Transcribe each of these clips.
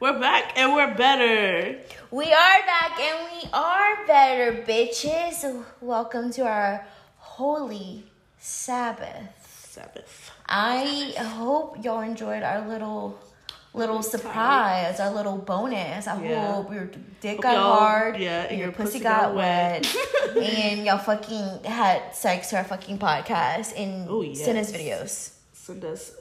We're back and we're better. We are back and we are better, bitches. Welcome to our holy Sabbath. Sabbath. I hope y'all enjoyed our little little surprise, our little bonus. I Yeah. hope your dick got y'all- hard, yeah, and your pussy, got, wet, and y'all fucking had sex to our fucking podcast and Oh, send us videos. Send us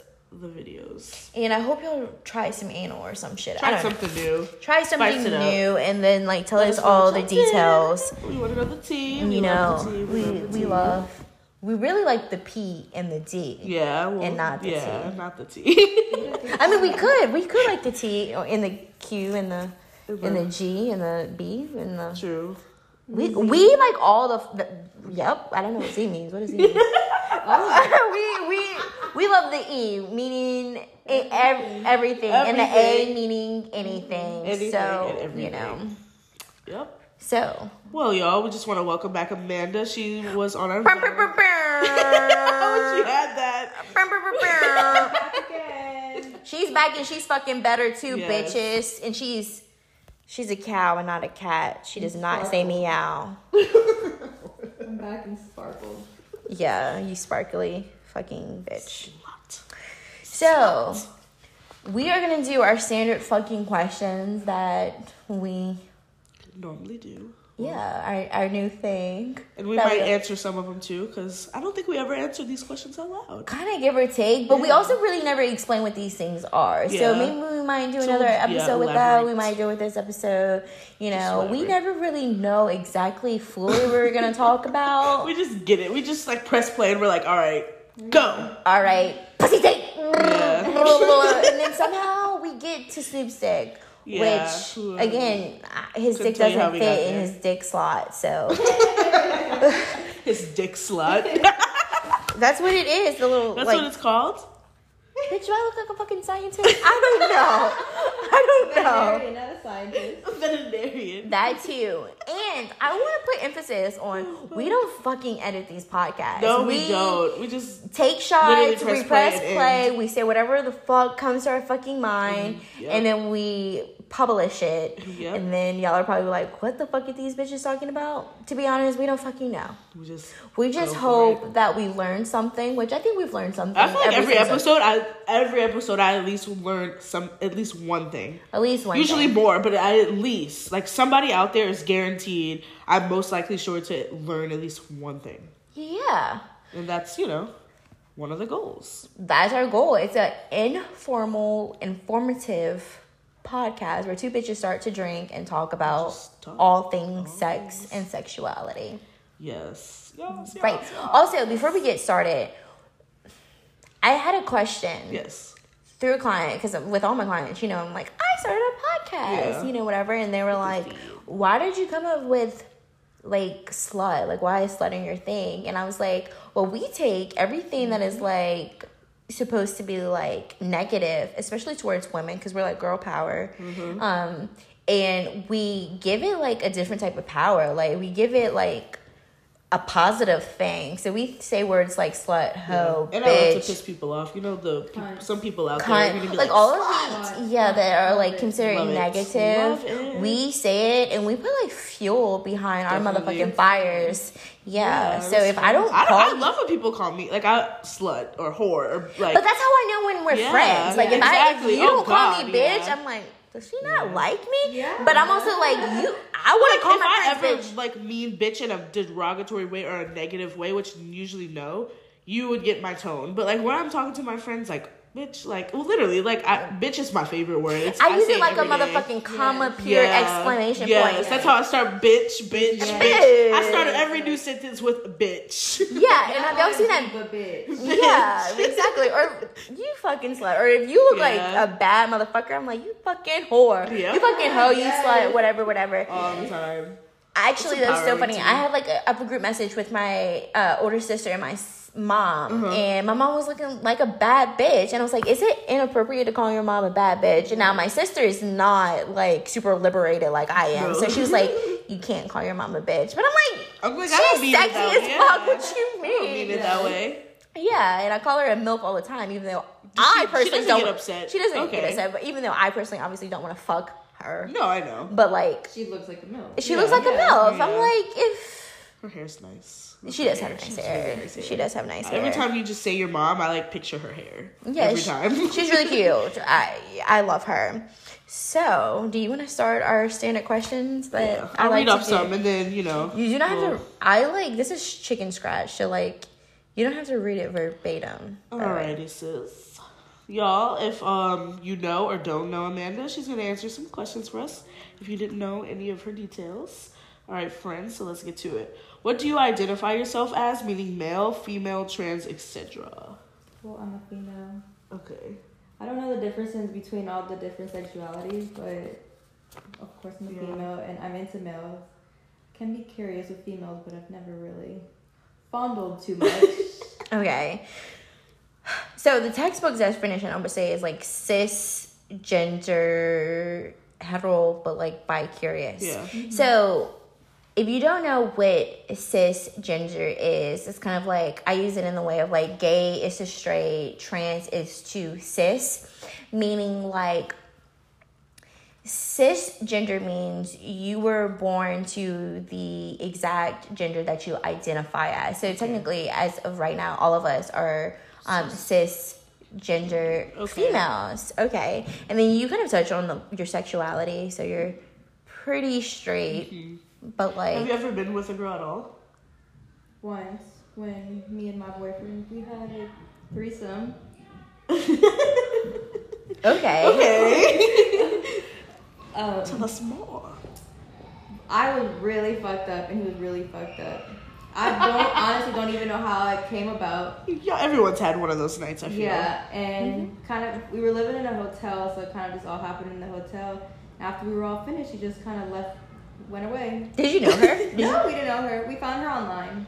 the videos. And I hope you'll try some anal or some shit. I Try don't know. something new. Try something it up. new and then like tell Let us all the details. We want to know the tea. We You love know, tea. we love the we love we really like the P and the D. Yeah, well, And not the yeah, tea. not the T. I mean, we could we could like the T in the Q and the in the G and the B and the True. We mm-hmm. we like all the, the yep. I don't know what Z means. What does Z mean? we we we love the E meaning e- ev- everything, and the A meaning anything. Anything so everything. you know. Yep. So Well, y'all, we just want to welcome back Amanda. She was on our. Brr, brr, Oh, she had that. She's back and she's fucking better too, Yes. bitches. And she's she's a cow and not a cat. She does not say meow. I'm back in sparkle. Yeah, you sparkly fucking bitch. Slut. So we are gonna do our standard fucking questions that we Normally do. Yeah, our, our new thing. And we that might answer some of them too, because I don't think we ever answered these questions out loud. kind of give or take, but we also really never explain what these things are. So maybe we might do So, another yeah, episode with that. We might do with this episode. You know, we never really know exactly fully what we're gonna talk about. We just get it. We just like press play and we're like, all right, go. All right, pussy. Yeah. and then somehow we get to sleep Stick. Yeah. Which again, uh, his dick tell you how doesn't fit in his dick slot, so His dick slot. that's what it is. The little That's like, what it's called. bitch, do I look like a fucking scientist? I don't know. I don't know. Veterinarian, not a scientist. A Veterinarian. That too. And I want to put emphasis on we don't fucking edit these podcasts. No, we, don't. We just Take shots, press we press play play, we say whatever the fuck comes to our fucking mind, Mhm, yep. and then we publish it. Yep. And then y'all are probably like, what the fuck are these bitches talking about? To be honest, we don't fucking know. we just. We just hope that we learn something, which I think we've learned something. I feel like every single- episode, I every episode, I at least learn some, at least one thing. At least one. Usually thing. more, but I at least like somebody out there is guaranteed. I'm most likely sure to learn at least one thing, Yeah. and that's you know one of the goals. That's our goal. It's an informal, informative podcast where two bitches start to drink and talk about all things sex and sexuality. Yes. Yes. yes, Right. yes. Also, before we get started, I had a question Yes. through a client because with all my clients, you know, I'm like, I started a podcast, Yeah. you know, whatever, and they were like, why did you come up with like slut? Like, why is slutting your thing? And I was like, well, we take everything that is like supposed to be like negative, especially towards women, because we're like girl power. Um, and we give it like a different type of power. Like we give it like a positive thing. So we say words like slut, hoe, and I love to piss people off. You know the people, Cunt. some people out there are cunt, gonna be like, like, all of these, yeah, that are like Love it. considered Love it. negative. Love it. We say it and we put like fuel behind our motherfucking fires. Yeah. so that's if I don't I, call I you, love when people call me like I slut or whore or like. but that's how I know when we're Yeah, friends. Like if I if you Oh, don't call me bitch, yeah. I'm like, does she not like me? Yeah. But I'm also like you. I want like to call if my I friends ever bitch. like mean bitch in a derogatory way or a negative way, which usually no, you would get my tone. But like when I'm talking to my friends, like bitch, like well, literally, like I, bitch is my favorite word. It's, I use it like a every day. motherfucking comma, Yeah. period, Yeah. exclamation yes, point. that's how I start. Bitch, bitch, Yes. bitch. I started every new sentence with bitch. Yeah, and have y'all seen that? But bitch. Yeah, exactly. Or you fucking slut. Or if you look Yeah. like a bad motherfucker, I'm like, you fucking whore. Yeah. You fucking hoe, you slut, whatever, whatever. All the time. Actually, that's so funny. to I had like a, a group message with my uh, older sister and my mom, Uh-huh. and my mom was looking like a bad bitch, and I was like, "Is it inappropriate to call your mom a bad bitch?" And now my sister is not like super liberated like I am, No. so she was like, "You can't call your mom a bitch," but I'm like, I'm like, I don't "She's sexy as fuck." Yeah. What you mean mean? it that way. Yeah, and I call her a milf all the time, even though she- I she personally doesn't don't get upset? She doesn't Okay. get upset, but even though I personally obviously don't want to fuck her, No, I know. but like She looks like a milk. she Yeah, looks like a yeah, milf. yeah. I'm like, if Her hair's nice. she does have She's nice hair, very nice she does have nice hair. Every time you just say your mom, I like picture her hair. Yeah, Every she- time. she's really cute. I I love her. So, do you want to start our standard questions? But Yeah. I I'll like read to off do- some and then, you know. You do not have we'll- to. I like this is chicken scratch, so like you don't have to read it verbatim. Alrighty, sis. Y'all, if um you know or don't know Amanda, she's gonna answer some questions for us. If you didn't know any of her details. Alright, friends, so let's get to it. What do you identify yourself as, meaning male, female, trans, etc.? Well, I'm a female. Okay. I don't know the differences between all the different sexualities, but of course I'm a Yeah. female and I'm into males. Can be curious with females, but I've never really fondled too much. Okay. So the textbook definition I would say is like cisgender hetero, but like bi curious. Yeah. Mm-hmm. So if you don't know what cisgender is, it's kind of like I use it in the way of like gay is to straight, trans is to cis, meaning like cisgender means you were born to the exact gender that you identify as. So technically, as of right now, all of us are um, cisgender Okay. females. Okay, and then you kind of touched on the, your sexuality, so you're pretty straight, but Mm-hmm. Have you ever been with a girl at all? Once, when me and my boyfriend we had a threesome. okay, Okay. Um, Tell us more. I was really fucked up, and he was really fucked up. I don't honestly don't even know how it came about. Yeah, everyone's had one of those nights, I feel. Yeah, and mm-hmm. kind of we were living in a hotel, so it kind of just all happened in the hotel. After we were all finished, she just kind of left, went away. did you know her? No, we didn't know her. We found her online,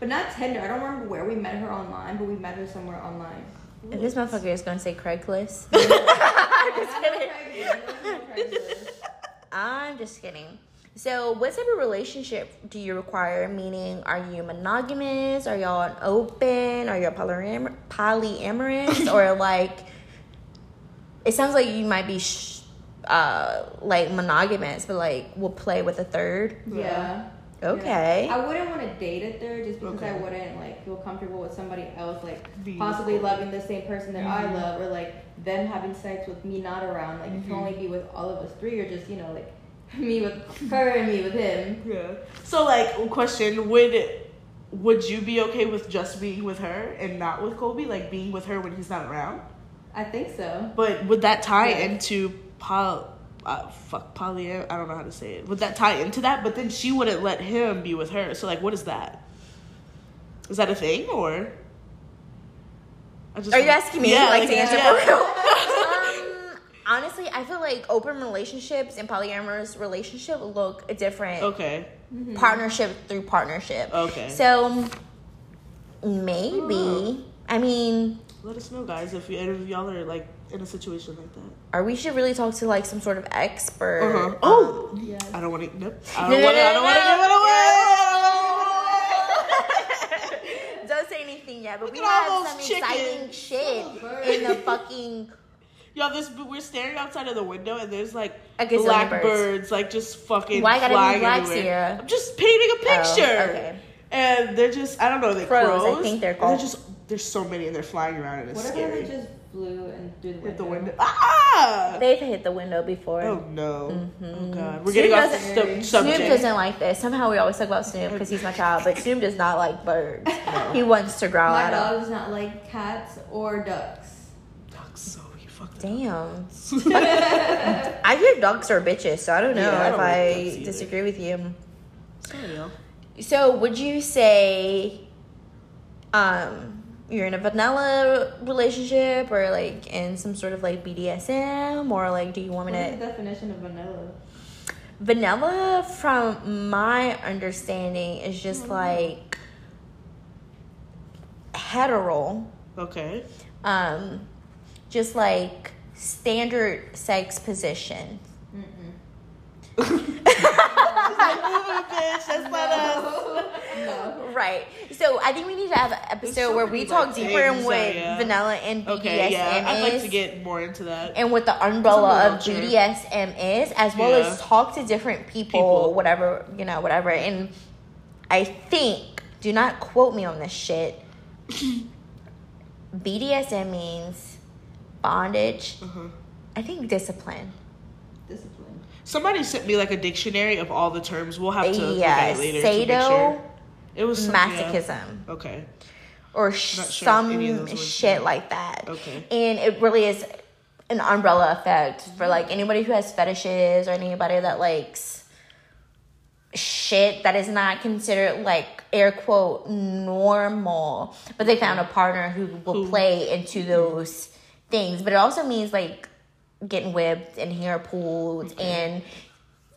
but not Tinder. I don't remember where we met her online, but we met her somewhere online. If this motherfucker is gonna say Craigslist, I'm just kidding. I'm just kidding. So, what type of relationship do you require? Meaning, are you monogamous? Are y'all an open? Are you polyam- polyamorous? or like, it sounds like you might be sh- uh, like monogamous, but like will play with a third. Yeah. Okay. Yeah. I wouldn't want to date a third just because I wouldn't like feel comfortable with somebody else like Being possibly loving the same person that I Mhm. love or like them having sex with me not around. Like it can Mhm. only be with all of us three or just, you know, like me with her and me with him. Yeah. So, like, question: Would would you be okay with just being with her and not with Colby? Like being with her when he's not around? I think so. But would that tie Yeah. into poly? Uh, fuck poly. I don't know how to say it. Would that tie into that? But then she wouldn't let him be with her. So, like, what is that? Is that a thing or? I just Are you want- asking me Yeah, like, to answer yeah. for real? um, honestly, I feel like open relationships and polyamorous relationship look different. Okay. Partnership through partnership. Okay. So maybe. I mean, Let us know, guys, if, you, if y'all are like in a situation like that. or we should really talk to like some sort of expert. Uh-huh. Oh, Yes. I don't want to. Nope. I No, don't no, want to. no, I don't want to no. give it away. Don't say anything yet, but Look we have some chickens. exciting shit birds. in the fucking. Y'all, this we're staring outside of the window and there's like A gazillion black birds. birds. like just fucking Why gotta be black, everywhere. Sierra? I'm just painting a picture. Oh, okay. And they're just I don't know they Crows, crows. I think they're And called. just there's so many and they're flying around and it's What if scary. they just flew and through the window? Hit the window. Ah! They've hit the window before. Oh no! Oh god, we're Snoop getting off the doesn't- stu- Snoop subject. Snoop doesn't like this. Somehow we always talk about Snoop because he's my child, but Snoop does not like birds. He wants to growl My at them. dog does not like cats or ducks. So you fucked up. Damn. I hear dogs are bitches, so I don't know Yeah, I if I either. disagree with you. Y'all. So, would you say um you're in a vanilla relationship or like in some sort of like BDSM or like do you want me to the definition of vanilla? vanilla from my understanding is just like hetero Okay. um just like standard sex position bitch. That's not us. Right. So I think we need to have an episode so where we talk like, deeper things in what that- yeah. vanilla and BDSM Okay, yeah. I'd like is. to get more into that. and what the umbrella of It's a BDSM is, as well Yeah. as talk to different people, People. whatever, you know, whatever. And I think, do not quote me on this shit. BDSM means bondage. Uh-huh. I think discipline. Discipline. Somebody sent me like a dictionary of all the terms. We'll have to look yeah, later. sado, sure. It was some- yeah. masochism, Okay. or sure some any of those words shit mean- like that. Okay. And it really is an umbrella effect for like anybody who has fetishes or anybody that likes shit that is not considered like air quote normal, but they found a partner who will Who- play into those things. But it also means like getting whipped and hair pulled and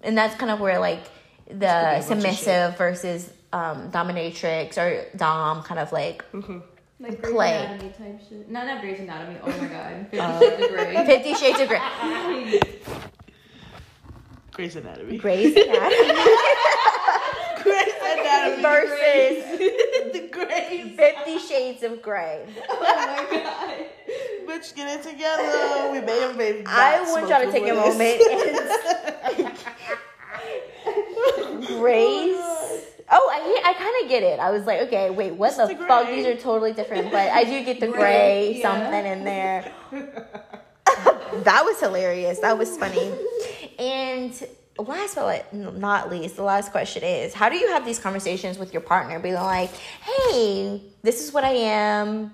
and that's kind of where like could be a the submissive versus um dominatrix or dom kind of like Like Grey's Play. Anatomy type shit. No, not Grey's Anatomy. Oh my god. Fifty Uh, Shades of Grey. Fifty Shades of Grey. Grey's Anatomy. Grey's Anatomy Grey's Anatomy. versus the Greys. Fifty Shades of Grey. Oh my god. Bitch, get it together. We may have made. I want y'all to take a before this. moment and Grey's. Oh, I I kind of get it. I was like, okay, wait, what It's the, the fuck? These are totally different, but I do get the Gray, gray yeah. something in there. that was hilarious. That was funny. And last but not least, the last question is: How do you have these conversations with your partner? Being like, "Hey, this is what I am.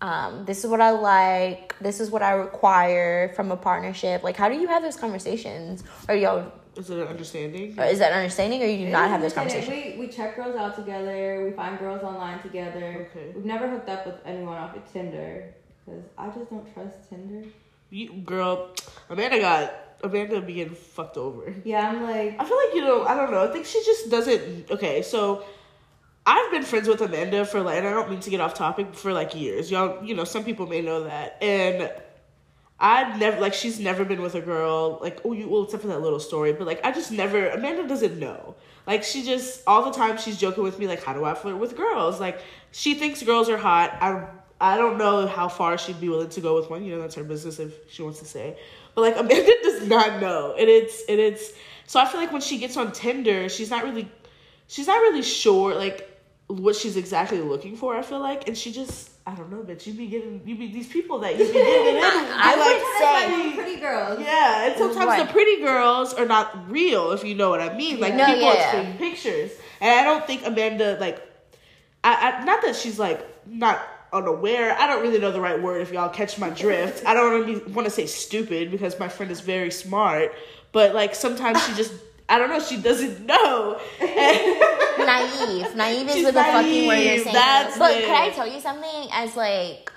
Um, this is what I like. This is what I require from a partnership." Like, how do you have those conversations? Or y'all Is it an understanding? or is that understanding, or you do not have this conversation? We, we check girls out together. We find girls online together. Okay. We've never hooked up with anyone off of Tinder because I just don't trust Tinder. You, girl, Amanda got Amanda being fucked over. Yeah, I'm like, I feel like you know. I don't know. I think she just doesn't. Okay, so I've been friends with Amanda for like, and I don't mean to get off topic for like years. Y'all, you know, some people may know that, and I've never like she's never been with a girl like oh you well except for that little story, but like I just never. Amanda doesn't know. Like she just all the time she's joking with me like how do I flirt with girls? Like she thinks girls are hot. I I don't know how far she'd be willing to go with one. You know that's her business if she wants to say. But like Amanda does not know, and it's and it's so I feel like when she gets on Tinder, she's not really she's not really sure like what she's exactly looking for. I feel like, and she just I don't know, bitch. You be getting you be these people that you be getting in. I they're would "That's say- pretty girls. yeah, and sometimes Right. the pretty girls are not real, if you know what I mean. Like No, people yeah. exchange pictures, and I don't think Amanda like, I, I not that she's like not unaware. I don't really know the right word. If y'all catch my drift, I don't really want to say stupid because my friend is very smart, but like sometimes she just. I don't know. She doesn't know. naive. Naive is the fucking word you're saying. that's but it. could I tell you something? As like,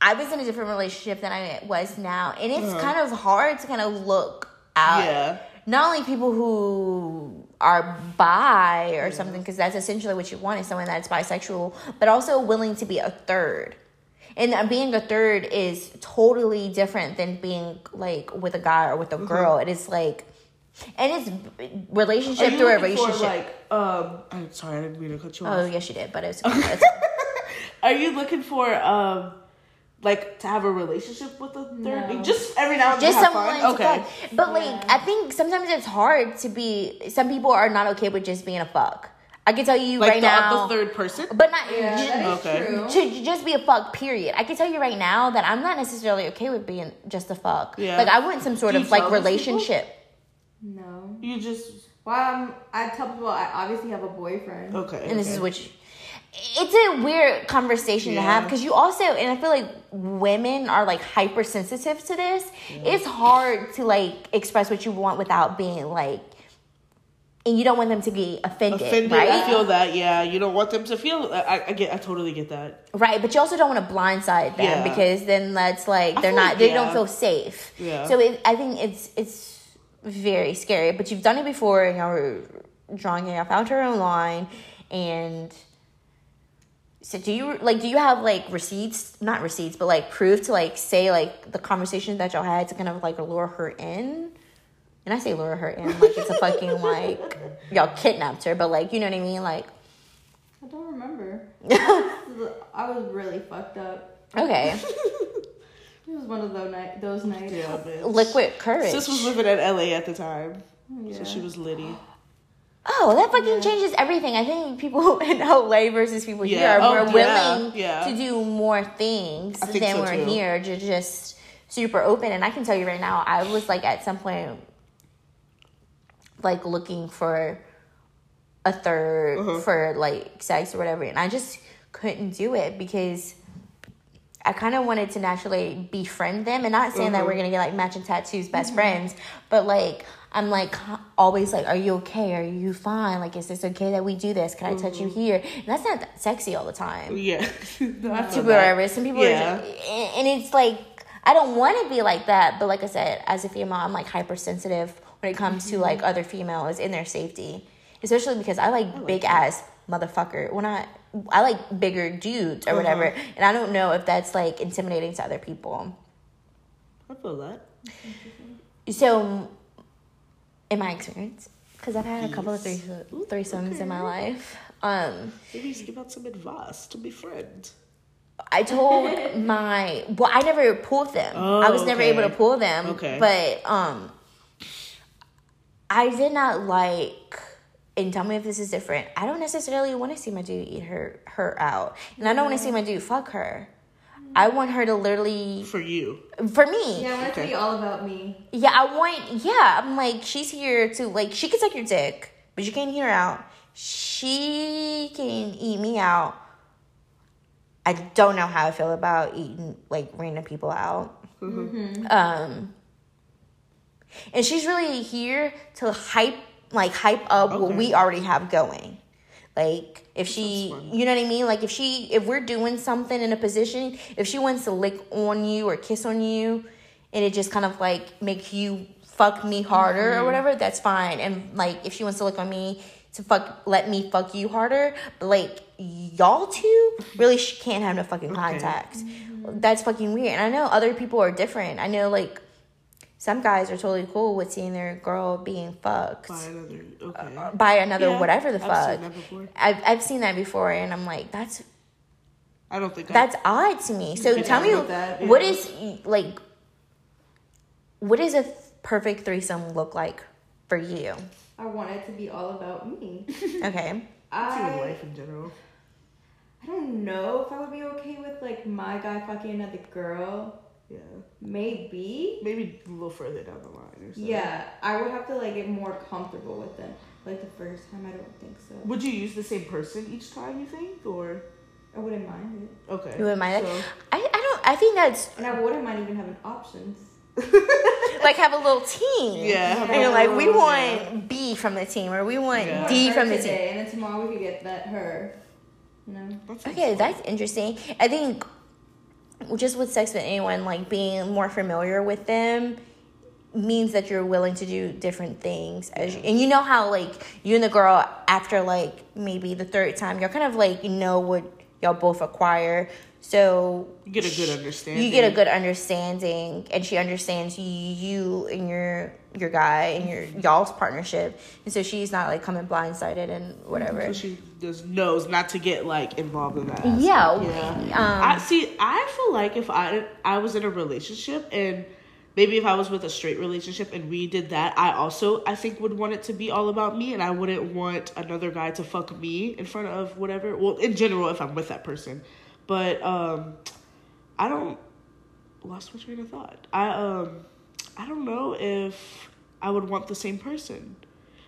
I was in a different relationship than I was now, and it's kind of hard to kind of look out. Uh-huh. Yeah. Not only people who are bi or something, because that's essentially what you want is someone that's bisexual, but also willing to be a third. And uh, being a third is totally different than being like with a guy or with a Mm-hmm. girl. It is like, and it's relationship through a looking for, relationship. like um? I'm sorry, I didn't mean to cut you off. Oh yes, you did, but it was. Are you looking for um like to have a relationship with a third? No. Just every now and then just have someone fun? to Okay. fuck. But like, I think sometimes it's hard to be. Some people are not okay with just being a fuck. I can tell you Like right the, now, the third person? but not Yeah, ju- that is Okay. true. to just be a fuck. Period. I can tell you right now that I'm not necessarily okay with being just a fuck. Yeah. Like I want some sort Do of you like tell people? relationship. No. You just Well, um, I tell people I obviously have a boyfriend. okay. and this is what you, it's a weird conversation to have because you also and i feel like women are like hypersensitive to this it's hard to like express what you want without being like and you don't want them to be offended, offended. right I feel that. Yeah, you don't want them to feel. I, I get. I totally get that. right but you also don't want to blindside them Yeah. because then that's like they're not like, they yeah. don't feel safe Yeah. so it, i think it's it's very scary but you've done it before and you're drawing it out her own line and so do you like do you have like receipts not receipts but like proof to like say like the conversation that y'all had to kind of like lure her in and I say lure her in like it's a fucking like y'all kidnapped her, but like you know what I mean, like I don't remember. I was really fucked up. okay, It was one of those night those nights. Yeah, bitch. liquid courage. Sis was living at LA at the time, Yeah. so she was litty. Oh, that fucking changes everything. I think people in LA versus people Yeah. here are Oh, more yeah. willing Yeah. to do more things than so, we're too. here to just super open. And I can tell you right now, I was like at some point like looking for a 3rd Uh-huh. for like sex or whatever, and I just couldn't do it because I kind of wanted to naturally befriend them, and not saying that Uh-huh. we're gonna get like matching tattoos, best friends, but like I'm like always like, are you okay? Are you fine? Like, is this okay that we do this? Can I touch Uh-huh. you here? And that's not that sexy all the time. Yeah, no, I To that. whatever. Some people, Yeah. are, and and it's like I don't want to be like that, but like I said, as a female, I'm like hypersensitive when it comes to like other females in their safety, especially because I like big ass motherfucker. When I I like bigger dudes or whatever, Uh-huh. and I don't know if that's like intimidating to other people. I feel that. So, in my experience, because I've had a couple of threes- threesomes in my life, um, Maybe just give out some advice to be friends. I told my well, I never pulled them. Oh, I was never okay. able to pull them. Okay. But um I did not like and tell me if this is different. I don't necessarily want to see my dude eat her her out. And I don't want to see my dude fuck her. I want her to literally For you, for me. Yeah, I want it to Okay. be all about me. Yeah, I want. Yeah, I'm like, she's here to like. She can suck your dick, but you can't eat her out. She can eat me out. I don't know how I feel about eating like random people out. Um, and she's really here to hype, like hype up what we already have going. Like if she, you know what I mean. Like if she, if we're doing something in a position, if she wants to lick on you or kiss on you, and it just kind of like make you fuck me harder Mm-hmm. or whatever, that's fine. And like if she wants to lick on me to fuck, let me fuck you harder. But like y'all two really can't have no fucking contact. That's fucking weird. And I know other people are different. I know like some guys are totally cool with seeing their girl being fucked by another. Okay. Uh, by another Yeah, whatever the I've fuck. seen that before. I've I've seen that before, and I'm like, that's I don't think that's odd to me. So tell me, with that, yeah. is like, what does a th- perfect threesome look like for you? I want it to be all about me. Okay, I, see with I life in general. I don't know if I would be okay with like my guy fucking another girl. Yeah, Maybe. maybe a little further down the line or something. Yeah, I would have to like get more comfortable with them. Like the first time, I don't think so. Would you use the same person each time? You think, or I wouldn't mind it, okay? You wouldn't mind it? I I don't. I think that's and I wouldn't mind even having options. like have a little team. Yeah, and you're like, we want yeah. B from the team, or we want Yeah. D Her from the team. and then tomorrow we could get that her. No. know. that Okay, fun. that's interesting. I think just with sex with anyone, like being more familiar with them means that you're willing to do different things as you, and you know how like you and the girl after like maybe the third time you're kind of like you know what y'all both acquire so You get a good understanding. you get a good understanding and she understands you and your your guy and your y'all's partnership and so she's not like coming blindsided and whatever So she just knows not to get like involved in that. aspect. Yeah, Yeah. um, I see. I feel like if I I was in a relationship and maybe if I was with a straight relationship and we did that, I also I think would want it to be all about me, and I wouldn't want another guy to fuck me in front of whatever. Well, in general, if I'm with that person, but um, I don't lost my train of thought. I um, I don't know if I would want the same person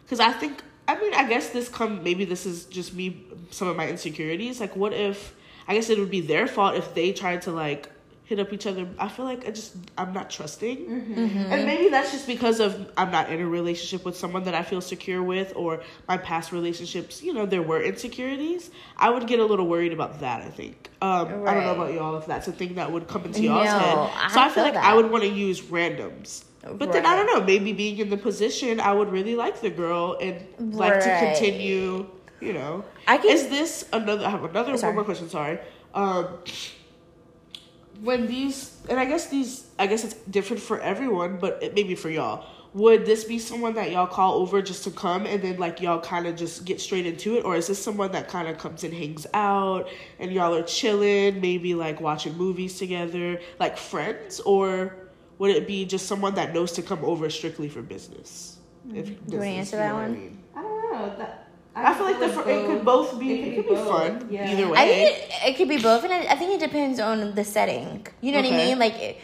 because I think I mean I guess this come maybe this is just me some of my insecurities. Like, what if I guess it would be their fault if they tried to like hit up each other. I feel like I just I'm not trusting, and maybe that's just because of I'm not in a relationship with someone that I feel secure with, or my past relationships. You know, there were insecurities. I would get a little worried about that. I think. Um, I don't know about y'all if that's a thing that would come into y'all's No, head. So I, feel feel like that. I would want to use randoms. But then I don't know. Maybe being in the position, I would really like the girl and like to continue. You know, I can- is this another? I have another Sorry. one more question. Sorry. Um, when these, and I guess these, I guess it's different for everyone, but it maybe for y'all. would this be someone that y'all call over just to come and then like y'all kind of just get straight into it or is this someone that kind of comes and hangs out and y'all are chilling maybe like watching movies together like friends or would it be just someone that knows to come over strictly for business if mm-hmm. you wanna answer that know what I one? mean? I don't know. That, I feel like the fr- it could both be it could be, both. fun Yeah. either way I think it, it could be both, and I, I think it depends on the setting. You know what I mean? Like, it-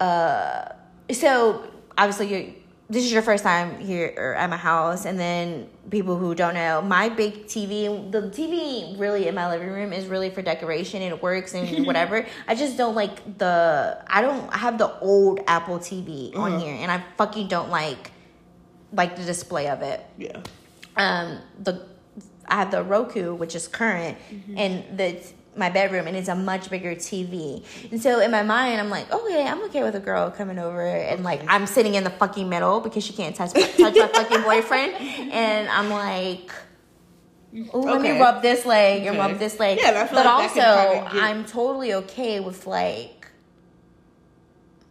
uh, so obviously you this is your first time here at my house, and then people who don't know, my big TV, the TV really in my living room is really for decoration and it works and whatever. I just don't like the I don't I have the old Apple TV Uh-huh. on here, and I fucking don't like like the display of it yeah um the I have the Roku, which is current, and the my bedroom, and it's a much bigger TV. And so in my mind, I'm like, okay, I'm okay with a girl coming over, and like I'm sitting in the fucking middle because she can't touch touch my fucking boyfriend, and I'm like. Ooh, let me rub this leg and rub this leg. Yeah, but like also, I'm totally okay with like,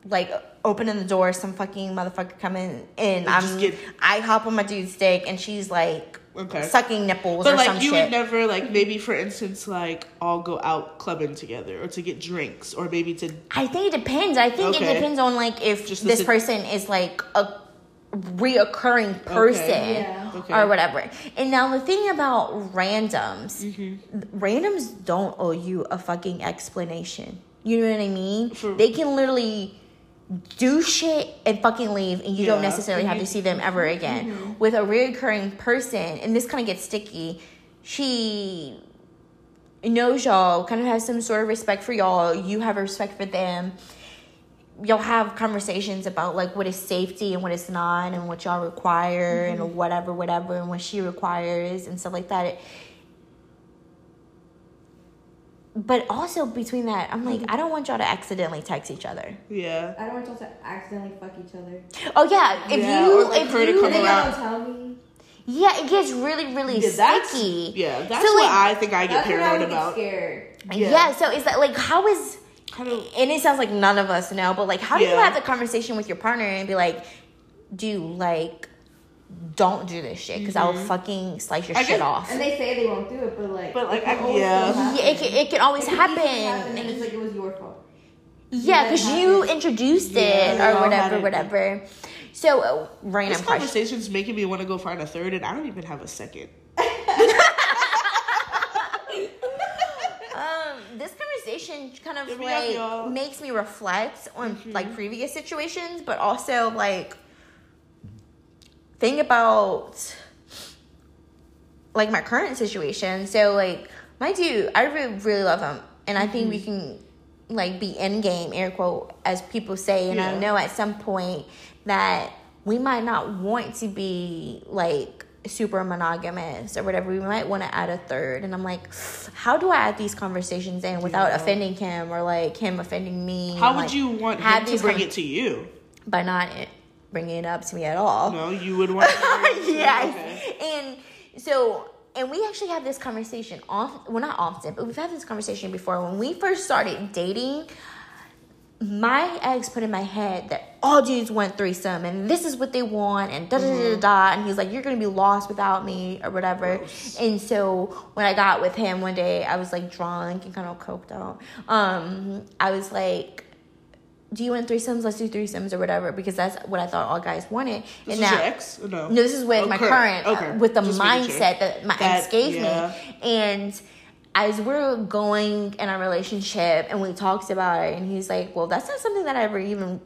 like opening the door, some fucking motherfucker coming in. And I'm, just get- I hop on my dude's dick, and she's like Okay. sucking nipples But or like some you shit. would never like maybe for instance like all go out clubbing together or to get drinks or maybe to I think it depends. I think Okay. it depends on like if Just this sit- person is like a reoccurring person Yeah. Okay. or whatever. And now the thing about randoms, Mm-hmm. randoms don't owe you a fucking explanation. You know what I mean? For- they can literally do shit and fucking leave and you don't necessarily have to mm-hmm. see them ever mm-hmm. again. With a reoccurring person, and this kind of gets sticky, she knows y'all, kind of has some sort of respect for y'all. You have respect for them. Y'all have conversations about like what is safety and what is not, and what y'all require, and mm-hmm. whatever, whatever, and what she requires, and stuff like that. But also between that, I'm like, I don't want y'all to accidentally text each other. yeah. I don't want y'all to accidentally fuck each other. Oh yeah, if Yeah, you or, if her to you come And then around. y'all tell me. yeah, it gets really really Yeah, that's sticky. yeah, that's So, what like, I think I get That's when I paranoid get about. scared. Yeah. Yeah. so is that like how is Kind of and it sounds like none of us know, but like how do you have the conversation with your partner and be like, do like don't do this shit because I will fucking slice your Mm-hmm. I shit guess- off. And they say they won't do it, but like, But, like, it can I- always yeah. happen. yeah, it can, it can always It can happen. happen, and it's like it was your fault. Yeah, because you happen. introduced it we or whatever, whatever. So, uh, random this question. conversation's making me want to go find a third, and I don't even have a second. Um, this conversation kind of Hit me up, like makes me reflect on Mm-hmm. like previous situations, but also like think about like my current situation. So like my dude, I really really love him, and I think we Mm-hmm. can like be in game air quote as people say, and I know at some point that we might not want to be like super monogamous or whatever we might want to add a third and i'm like how do i add these conversations in without Yeah. offending him or like him offending me How and, would like, you want him to bring con- it to you? by not it, bringing it up to me at all No, you would want. to yes. Okay. And so, and we actually have this conversation often, well, not often, but we've had this conversation before. When we first started dating, my ex put in my head that all dudes want threesome and this is what they want and da da da da da. And he's like, you're going to be lost without me or whatever. Gross. And so when I got with him one day, I was like drunk and kind of coked out. Um, I was like, do you want threesomes? Let's do threesomes or whatever because that's what I thought all guys wanted. This and is now, your ex? No. no, this is with Oh, my current. current, Okay. uh, with the Just mindset that my That- ex gave yeah. me. And as we're going in our relationship and we talked about it, and he's like, Well, that's not something that I ever even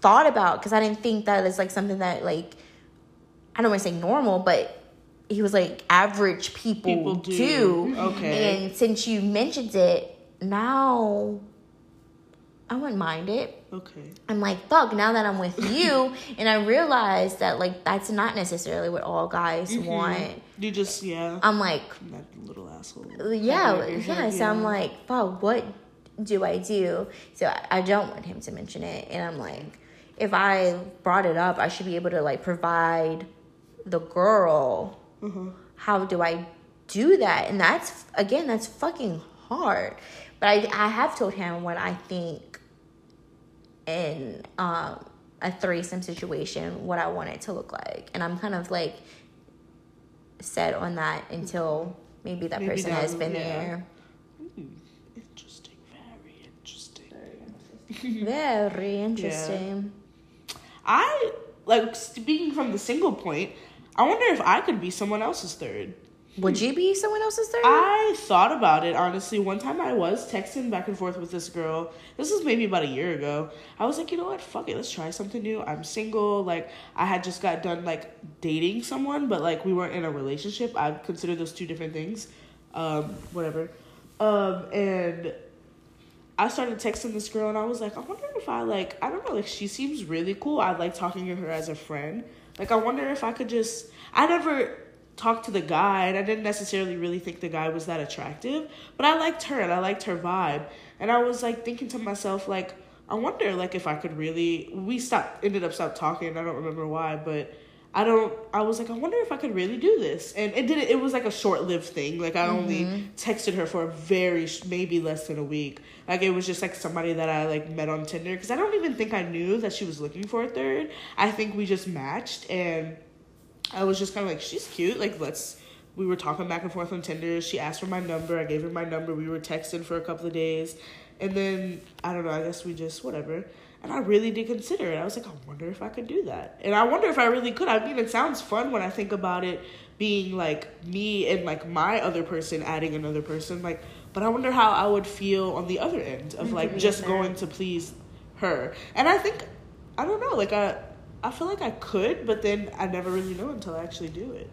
thought about because I didn't think that is like something that, like, I don't want to say normal, but he was like, average people, People do. do. Okay. And since you mentioned it, now I wouldn't mind it. Okay. I'm like, fuck, now that I'm with you, and I realized that, like, that's not necessarily what all guys Mm-hmm. want. You just yeah. I'm like, that little asshole. yeah, yeah. So I'm like, fuck, what do I do? So I, I don't want him to mention it. And I'm like, if I brought it up, I should be able to, like, provide the girl. Mm-hmm. How do I do that? And that's, again, that's fucking hard. But I, I have told him what I think and um a threesome situation what I want it to look like. And I'm kind of like set on that until maybe that Maybe person that has been yeah. there. Interesting, very interesting. Very interesting. I like speaking from the single point. I wonder if I could be someone else's third. Would you be someone else's third? I thought about it honestly. One time I was texting back and forth with this girl. This was maybe about a year ago. I was like, you know what? Fuck it. Let's try something new. I'm single. Like I had just got done like dating someone, but like we weren't in a relationship. I consider those two different things. Um, whatever. Um, and I started texting this girl and I was like, I wonder if I like I don't know, like she seems really cool. I like talking to her as a friend. Like I wonder if I could just I never talked to the guy and I didn't necessarily really think the guy was that attractive, but I liked her and I liked her vibe. And I was like thinking to myself like I wonder like if I could really we stopped ended up stopped talking. I don't remember why, but I don't I was like I wonder if I could really do this. And it didn't it was like a short-lived thing. Like I only mm-hmm. texted her for a very maybe less than a week. Like it was just like somebody that I like met on Tinder cuz I don't even think I knew that she was looking for a third. I think we just matched and I was just kind of like she's cute. Like let's we were talking back and forth on Tinder. She asked for my number. I gave her my number. We were texting for a couple of days. And then I don't know, I guess we just whatever. And I really did consider it. I was like, I wonder if I could do that. And I wonder if I really could. I mean, it sounds fun when I think about it being like me and like my other person adding another person. Like, but I wonder how I would feel on the other end of like just going to please her. And I think I don't know, like I I feel like I could, but then I never really know until I actually do it.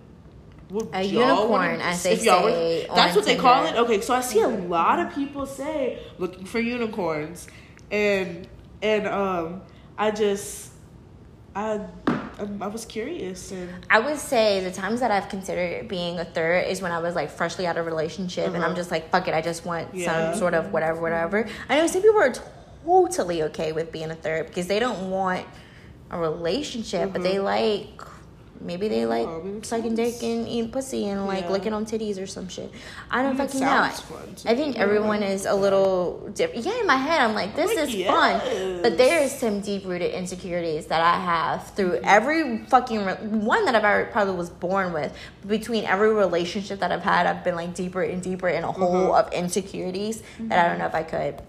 Would A unicorn, wanna- as they if y'all were- say that's what they call it. Okay, so I see a lot of people say looking for unicorns, and and um, I just I um, I was curious and I would say the times that I've considered being a third is when I was like freshly out of a relationship and I'm Uh-huh. just like, fuck it, I just want Yeah. some sort of whatever, whatever. I know some people are totally okay with being a third because they don't want a relationship, but they like maybe they like Mm-hmm. Makes sucking dick and eating pussy and like Yeah. licking on titties or some shit. I don't it fucking know. I think everyone is a little different. Yeah, in my head, I'm like, this like, is fun. But there's some deep rooted insecurities that I have through every fucking re- one that I've ever probably was born with. Between every relationship that I've had, I've been like deeper and deeper in a hole Mhm. of insecurities that I don't know if I could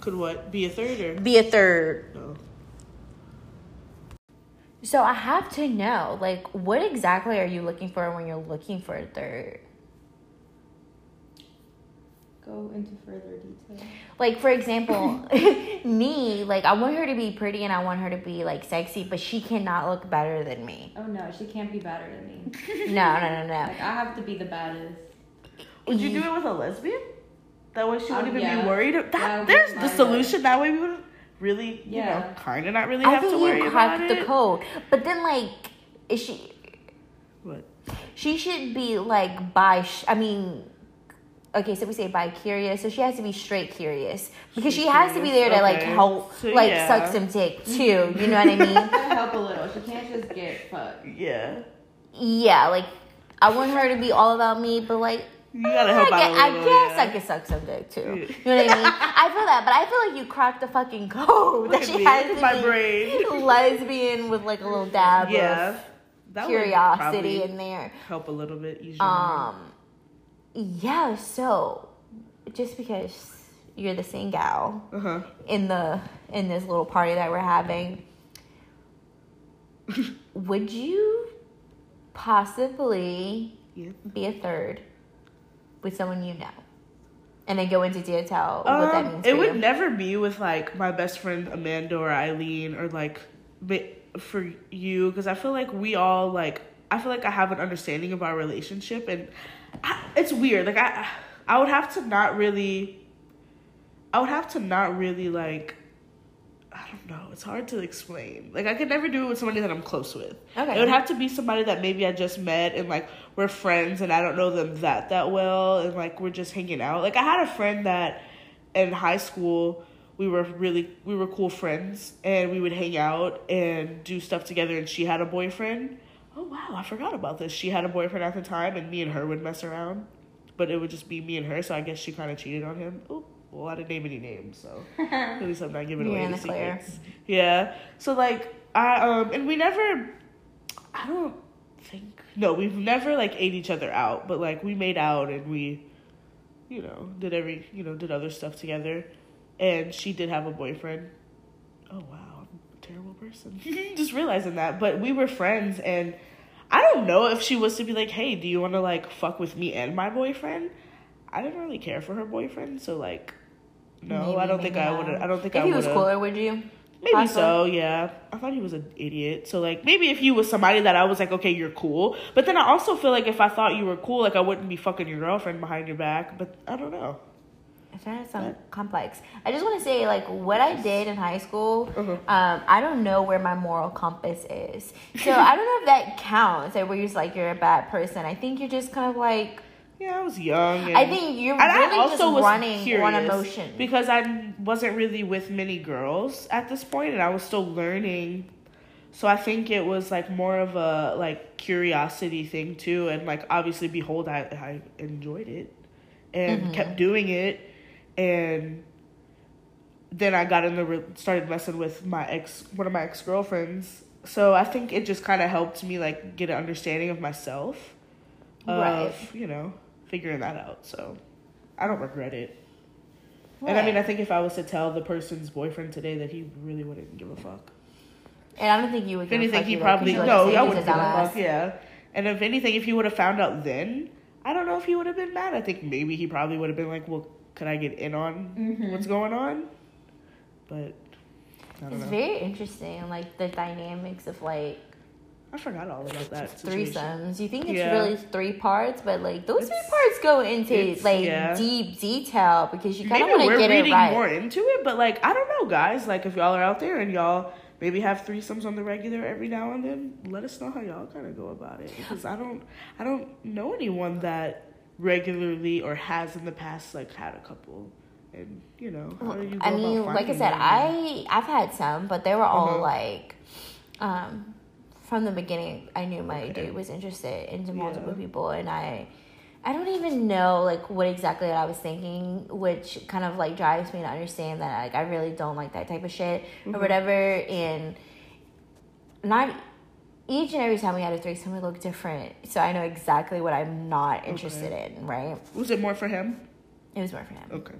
could what be a third or be a third. no? So I have to know, like, what exactly are you looking for when you're looking for a third? Go into further detail. Like, for example, me, like, I want her to be pretty and I want her to be like sexy, but she cannot look better than me. Oh no, she can't be better than me. No, no, no, no. Like I have to be the baddest. Would you do it with a lesbian? That way she wouldn't Um, even yeah. be worried. Yeah, That, would there's the mind solution. That way we would really, you Yeah. know, kind of not really I have think to worry you about cracked the it. code. But then, like, is she? What? She should be like bi. I mean, okay, so we say bi curious, so she has to be straight curious because she Straight has to be there curious, to like help, So, like yeah. suck some dick too. You know what I mean? Help a little. She can't just get fucked. Yeah. yeah, like I want her to be all about me, but like. You gotta help I, out guess, I guess yeah. I could suck some dick too. Yeah. You know what I mean? I feel that, but I feel like you cracked the fucking code Look that she me, has to my be brain. lesbian with like a little dab Yeah. of That curiosity in there. help a little bit. Mind. Um, yeah. So, just because you're the same gal Uh-huh. in the in this little party that we're having, would you possibly Yeah. be a third with someone you know, and then go into detail what that Um, means it would you? never be with like my best friend Amanda or Eileen or like for you because I feel like we all like I feel like I have an understanding of our relationship and I, it's weird like I I would have to not really I would have to not really like I don't know it's hard to explain like I could never do it with somebody that I'm close with Okay. it would have to be somebody that maybe I just met and like we're friends and I don't know them that that well and like we're just hanging out. Like I had a friend that in high school we were really we were cool friends and we would hang out and do stuff together and she had a boyfriend. Oh wow, I forgot about this. She had a boyfriend at the time and me and her would mess around. But it would just be me and her, so I guess she kind of cheated on him. Oop. Well, I didn't name any names, so at least I'm not giving away any secrets. Yeah. So like I um and we never I don't think no, we've never like ate each other out, but like we made out and we you know, did every you know, did other stuff together. And she did have a boyfriend. Oh wow, I'm a terrible person. Just realizing that. But we were friends and I don't know if she was to be like, Hey, do you wanna like fuck with me and my boyfriend? I didn't really care for her boyfriend, so like no, Maybe, I don't think I would. I don't think If I he was cooler, would you? Maybe Possibly. so, yeah. I thought he was an idiot. So like maybe if you was somebody that I was like, okay, you're cool. But then I also feel like if I thought you were cool, like I wouldn't be fucking your girlfriend behind your back. But I don't know. It's not some complex. I just want to say, like, what I did in high school, Uh-huh. um, I don't know where my moral compass is. So I don't know if that counts. Like, where you're just like you're a bad person. I think you're just kind of like. Yeah, I was young. And, I think you're and I really also just was running on emotion. because I wasn't really with many girls at this point, and I was still learning. So I think it was like more of a like curiosity thing too, and like obviously, behold, I I enjoyed it and Mm-hmm. kept doing it, and then I got in the re- started messing with my ex one of my ex girlfriends. So I think it just kind of helped me like get an understanding of myself, of Right. you know figuring that out. So I don't regret it. And I mean, I think if I was to tell the person's boyfriend today that he really wouldn't give a fuck. and I don't think you would. If give a anything, he either, probably no, I wouldn't give a fuck. Yeah. And if anything, if he would have found out then, I don't know if he would have been mad. I think maybe he probably would have been like, "Well, could I get in on Mhm. what's going on?" But I don't It's know. very interesting, like the dynamics of like I forgot all about that situation. threesomes. You think it's Yeah. really three parts, but like those three parts go into like yeah. deep detail because you kind of want we're to get it reading right. more into it, but like I don't know, guys. Like if y'all are out there and y'all maybe have threesomes on the regular every now and then, let us know how y'all kind of go about it because I don't, I don't know anyone that regularly or has in the past like had a couple, and you know you I mean, like I said, them? I I've had some, but they were all Uh-huh. like, um, from the beginning. I knew my Okay. dude was interested into multiple Yeah. people, and I, I don't even know like what exactly I was thinking, which kind of like drives me to understand that like I really don't like that type of shit Mhm. or whatever, and not. Each and every time we had a threesome, it looked different. So I know exactly what I'm not interested in, right? was it more for him? It was more for him. Okay.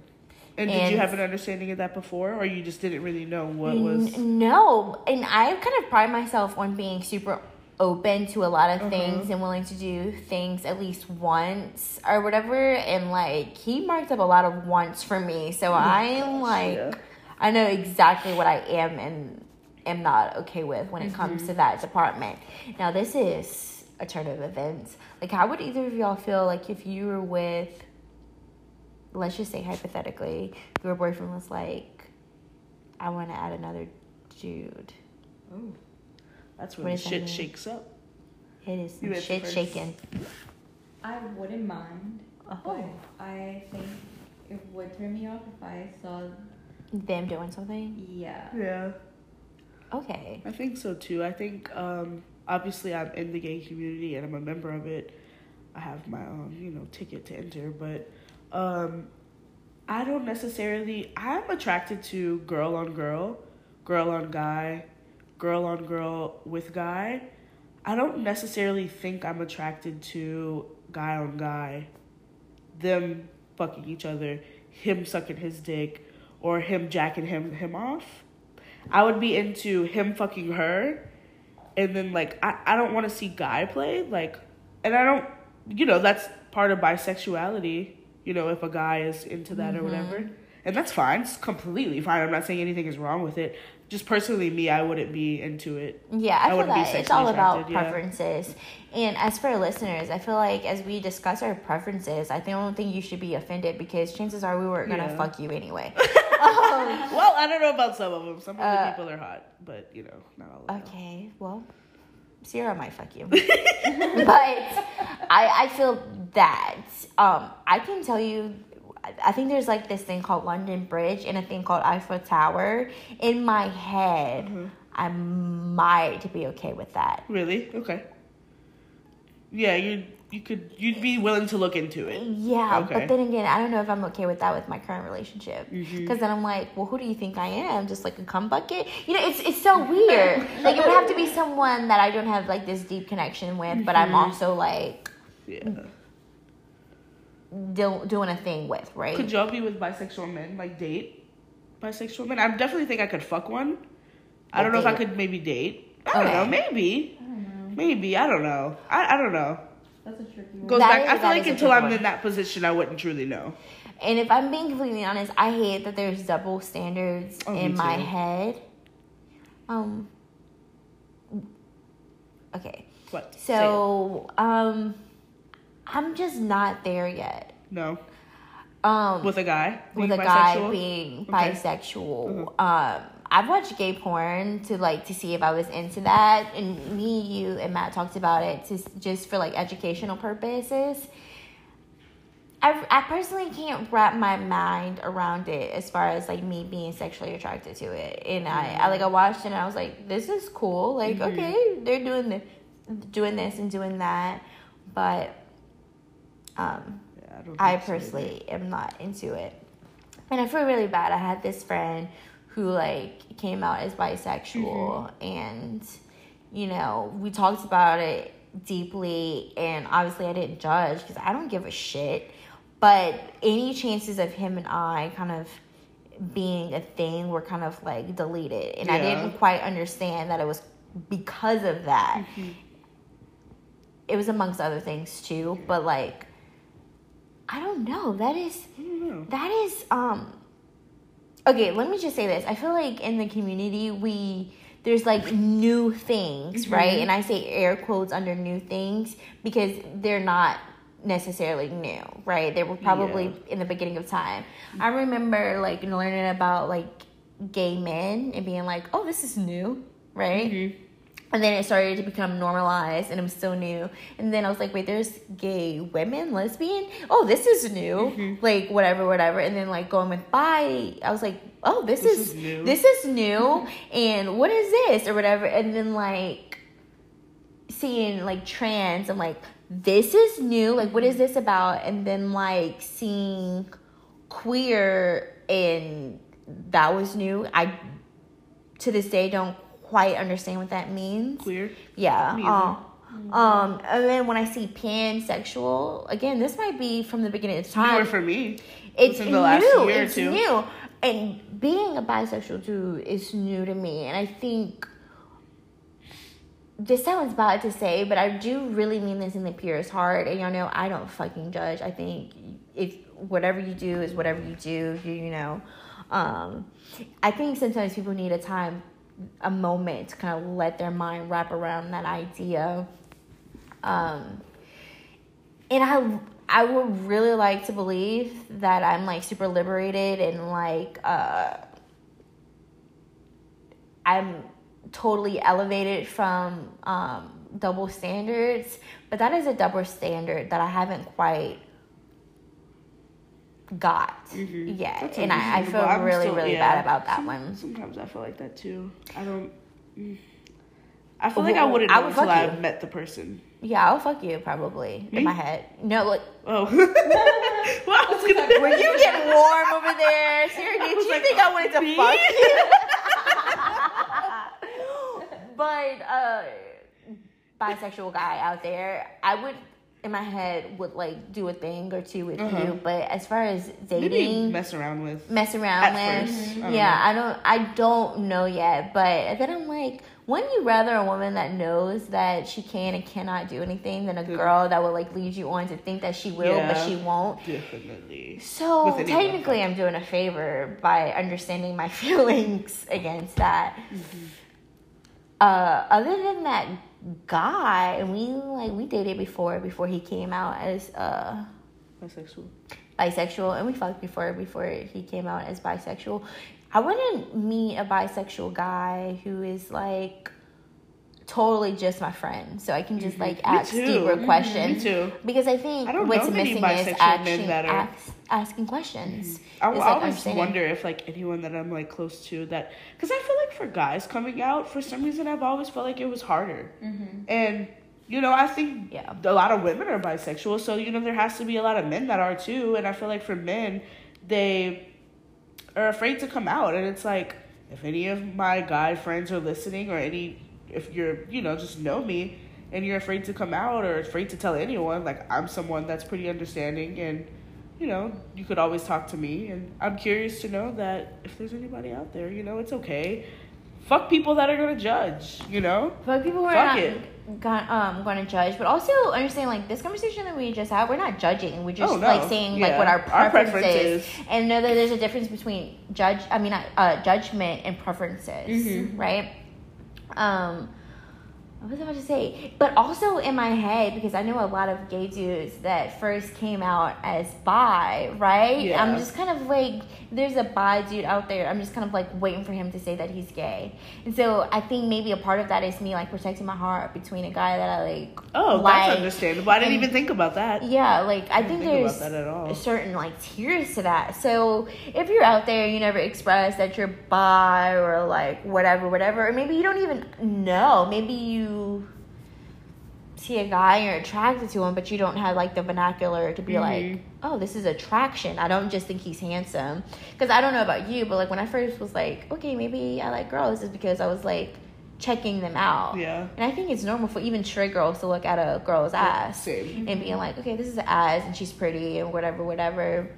And, did you have an understanding of that before, or you just didn't really know what N- was? No, and I kind of pride myself on being super open to a lot of Uh-huh. things and willing to do things at least once or whatever. And like he marked up a lot of once for me, so I'm like, yeah. I know exactly what I am and am not okay with when it comes to that department. Now this is a turn of events. Like, how would either of y'all feel like if you were with, let's just say hypothetically, your boyfriend was like, I want to add another dude. Oh, that's What when the does that shit shakes up. It is some shit shaking. I wouldn't mind, Oh. but I think it would turn me off if I saw. Them doing something? Yeah. Yeah. Okay. I think so too. I think um, obviously I'm in the gay community and I'm a member of it. I have my own, you know, ticket to enter, but um, I don't necessarily. I'm attracted to girl on girl, girl on guy, girl on girl with guy. I don't necessarily think I'm attracted to guy on guy, them fucking each other, him sucking his dick, or him jacking him him off. I would be into him fucking her, and then like I, I don't want to see guy play like, and I don't, you know, that's part of bisexuality. You know, if a guy is into that or whatever, and that's fine. It's completely fine. I'm not saying anything is wrong with it. Just personally, me, I wouldn't be into it. Yeah, I, I feel wouldn't be that it's all about yeah. preferences. And as for listeners, I feel like as we discuss our preferences, I don't think you should be offended because chances are we weren't gonna Yeah. fuck you anyway. Well, I don't know about some of them. Some of the Uh, people are hot, but you know, not all of them. Okay, well, Sierra might fuck you, but I I feel that um I can tell you. I- think there's like this thing called London Bridge and a thing called Eiffel Tower. In my head, Mm-hmm. I might be okay with that. Really? Okay. Yeah, you you could you'd be willing to look into it. Yeah, Okay. but then again, I don't know if I'm okay with that with my current relationship. Mm-hmm. Because then I'm like, well, who do you think I am? Just like a cum bucket? You know, it's it's so weird. like it would have to be someone that I don't have like this deep connection with, but Mm-hmm. I'm also like Yeah. do, doing a thing with, right? Could y'all be with bisexual men, like date bisexual men? I definitely think I could fuck one. I don't know if I could maybe date. I don't Okay. know, maybe. I don't know. Maybe. I don't know. I, I don't know. That's a tricky one. Goes That back is- I feel like until I'm one. in that position I wouldn't truly know. And if I'm being completely honest, I hate that there's double standards Oh, in my head. Um. Okay, What? So um, I'm just not there yet. No. Um, With a guy? with being a guy being Okay. Uh-huh. bisexual. Um, I've watched gay porn to like to see if I was into that, and me, you, and Matt talked about it to just for like educational purposes. I, I personally can't wrap my mind around it as far as like me being sexually attracted to it, and I, I like I watched it and I was like, this is cool. Like Mhm. okay, they're doing this, doing this and doing that, but um, Yeah, I, I so personally am not into it. And I feel really bad. I had this friend who like came out as bisexual and you know, we talked about it deeply and obviously I didn't judge cuz I don't give a shit. But any chances of him and I kind of being a thing were kind of like deleted and I didn't quite understand that it was because of that. It was amongst other things too, but like I don't know. That is I don't know. that is um okay let me just say this. I feel like in the community we there's like new things right? And i say air quotes under new things because they're not necessarily new right? They were probably Yeah. in the beginning of time. I remember like learning about like gay men and being like oh this is new right? Mhm. And then it started to become normalized and it was so new. And then I was like, wait, there's gay women, lesbian? Oh, this is new. Mm-hmm. Like whatever, whatever. And then like going with bi, I was like, oh, this, This is, is new. this is new. and what is this? Or whatever. And then like seeing like trans, I'm like, this is new. Like what is this about? And then like seeing queer and that was new. I to this day don't quite understand what that means. Queer? Yeah. Me Uh, um, and then when I see pansexual, again, this might be from the beginning of time. Newer for me. it's within the last new. it's two. new. And being a bisexual too is new to me. And I think this sounds bad to say, but I do really mean this in the purest heart. And y'all know I don't fucking judge. I think if whatever you do is whatever you do, you, you know. Um, I think sometimes people need a time, a moment to kind of let their mind wrap around that idea. Um, and I I would really like to believe that I'm like super liberated and like uh I'm totally elevated from um double standards, but that is a double standard that I haven't quite got Mhm. yet. That's and I, I feel. I'm really, still- really yeah. bad about that one. Sometimes I feel like that too. I don't. mm. I feel like I wouldn't I would until I met the person. Yeah, I'll fuck you probably Me? in my head. No, like Oh. well, I was gonna. were you getting warm over there? Sarah, did you like, think I wanted to me? fuck you? but uh bisexual guy out there, I would in my head would like do a thing or two with Uh-huh. you. But as far as dating mess around with. mess around with. first. I yeah. I don't I don't know yet, but then I'm like, wouldn't you rather a woman that knows that she can and cannot do anything than a girl that will like lead you on to think that she will but she won't? Definitely. So technically I'm doing a favor by understanding my feelings against that. Mm-hmm. Uh other than that guy, and we like we dated before before he came out as uh Bisexual. bisexual and we fucked before before he came out as bisexual. I wouldn't meet a bisexual guy who is like totally just my friend, so I can just like Mm-hmm. Me ask deeper Mhm. questions. Me too. Because I think I don't what's missing is bisexual men action, that are- Mm-hmm. ask, asking questions. I, It's, I like, always wonder if like anyone that I'm like close to that because I feel like for guys coming out for some reason I've always felt like it was harder Mm-hmm. and you know, I think Yeah. a lot of women are bisexual, so you know there has to be a lot of men that are too. And I feel like for men, they are afraid to come out, and it's like if any of my guy friends are listening, or any if you're you know just know me, and you're afraid to come out or afraid to tell anyone, like I'm someone that's pretty understanding and. You know, you could always talk to me, and I'm curious to know that if there's anybody out there, you know, it's okay. Fuck people that are gonna judge, you know. Fuck people who are Fuck not it. gon- um, going to judge, but also understand like this conversation that we just had, we're not judging. We're just Oh, no. like saying like what our Our preference, preference is, is- and know that there's a difference between judge. I mean, uh, judgment and preferences, Mhm. right? Um, what was about to say? But also in my head, because I know a lot of gay dudes that first came out as bi, right? Yeah. I'm just kind of like, there's a bi dude out there. I'm just kind of like waiting for him to say that he's gay. And so I think maybe a part of that is me like protecting my heart between a guy that I like. Oh, like. that's understandable. I didn't and- even think about that. Yeah, like I, didn't think, think there's about that at all. a certain like tiers to that. So if you're out there, you never express that you're bi or like whatever, whatever, or maybe you don't even know. Maybe you see a guy and you're attracted to him, but you don't have like the vernacular to be Mhm. like, mm-hmm. oh, this is attraction. I don't just think he's handsome. Because I don't know about you, but like when I first was like, okay, maybe I like girls, is because I was like checking them out. Yeah. And I think it's normal for even straight girls to look at a girl's ass Same. and being mm-hmm. like, okay, this is an ass and she's pretty and whatever, whatever.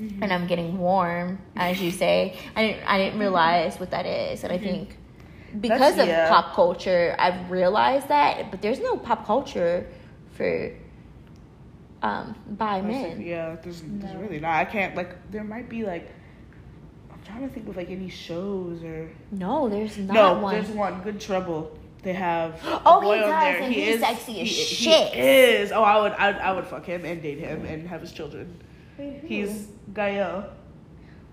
Mm-hmm. And I'm getting warm, as you say. I didn't, I didn't realize what that is, and I think because That's- of yeah. pop culture, I've realized that. But there's no pop culture for um bi men. Yeah, there's, there's really not. I can't like. There might be like. I'm trying to think of like any shows or. No, there's not no, one. there's one. Good Trouble. They have. a Oh, he boy on does, there. and he he's is sexy as he, shit. He is. Oh, I would. I, I would fuck him and date him and have his children. Wait, who? He's Gael.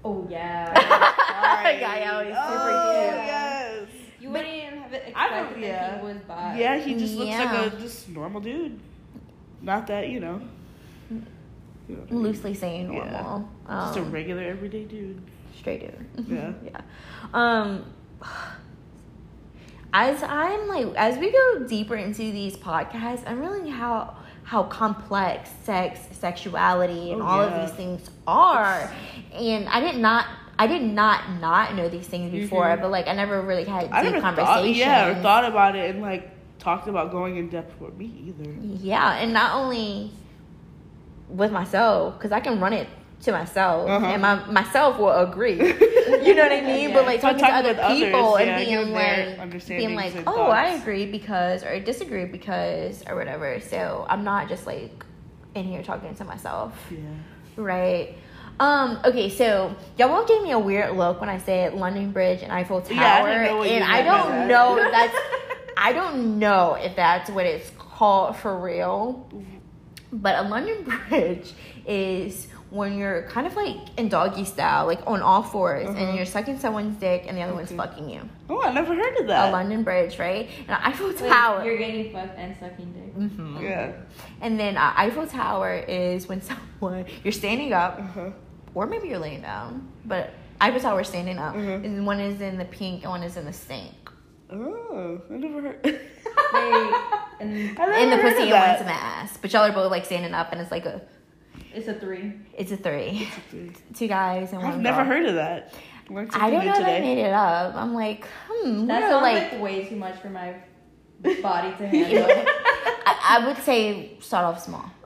Oh yeah. Gael is super oh, cute. Yes. You wouldn't even have it I don't- expected yeah. that he was bi. Yeah, he just looks Yeah. like a just normal dude. Not that you know. you know what I mean. Loosely saying Yeah. normal. Just a Um, regular everyday dude. straight dude. Yeah. yeah. Um as I'm like as we go deeper into these podcasts, I'm realizing how how complex sex, sexuality, and Oh, all yeah. of these things are. And I did not I did not not know these things before, Mhm. but like I never really had I deep never thought, conversations. yeah, or thought about it and like talked about going in depth with me either. Yeah, and not only with myself, because I can run it to myself, Uh-huh. and my myself will agree. you know what I mean? But like But talking to other others, people yeah, and give being like, being like, oh, I agree because, or I disagree because, or whatever. So I'm not just like in here talking to myself, Yeah. right? Um, okay, so y'all both gave me a weird look when I said London Bridge and Eiffel Tower, Yeah, I know what you and I don't know if that's I don't know if that's what it's called for real. But a London Bridge is when you're kind of like in doggy style, like on all 4s Uh-huh. and you're sucking someone's dick and the other one's fucking you. Oh, I never heard of that. A. London Bridge, right? And an Eiffel Wait, Tower. You're getting fucked and sucking dick. Mhm. Yeah. And then uh, Eiffel Tower is when someone you're standing up, Uh-huh. Or maybe you're laying down, but Eiffel Tower is standing up, Mhm. and one is in the pink and one is in the stink. Oh, I never heard. They and I never in the heard pussy of and one's that. in the ass. But y'all are both like standing up, and it's like a it's a three. it's a three, two guys and one. I've never girl. heard of that. Learned I something don't new know if I made it up. I'm like, hmm, That sounds like, like, way too much for my body to handle. I, I would say start off small.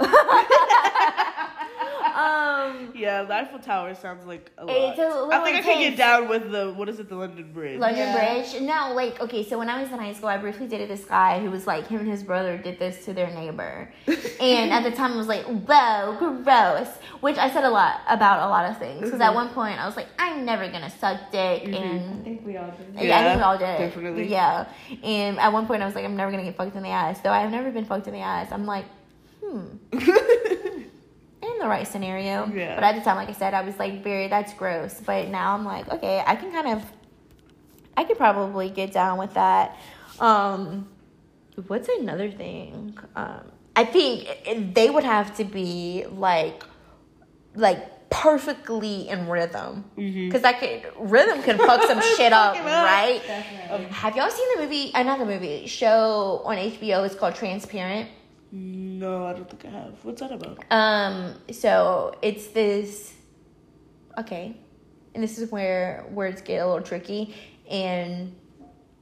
um, Yeah, the Eiffel Tower sounds like a lot. It's a little I think I can intense. get down with the what is it, the London Bridge. London Yeah. Bridge. No, like okay. So when I was in high school, I briefly dated this guy who was like him and his brother did this to their neighbor, and at the time I was like, "Whoa, gross," which I said a lot about a lot of things. Because at Mhm. one point I was like, "I'm never gonna suck dick," Mhm. I think we all did. yeah, I think we all did. definitely. Yeah, and at one point I was like, "I'm never gonna get fucked in the ass." Though I have never been fucked in the ass. I'm like, hmm. in the right scenario. Yeah. But at the time, like I said, I was like, very, that's gross. But now I'm like, okay, I can kind of, I could probably get down with that. Um, what's another thing? Um, I think they would have to be like, like perfectly in rhythm. Because I could rhythm can fuck some shit up, up. right? Definitely. Have y'all seen the movie? Another movie show on HBO. It's called Transparent. No, I don't think I have. What's that about? Um, so it's this okay. And this is where words get a little tricky and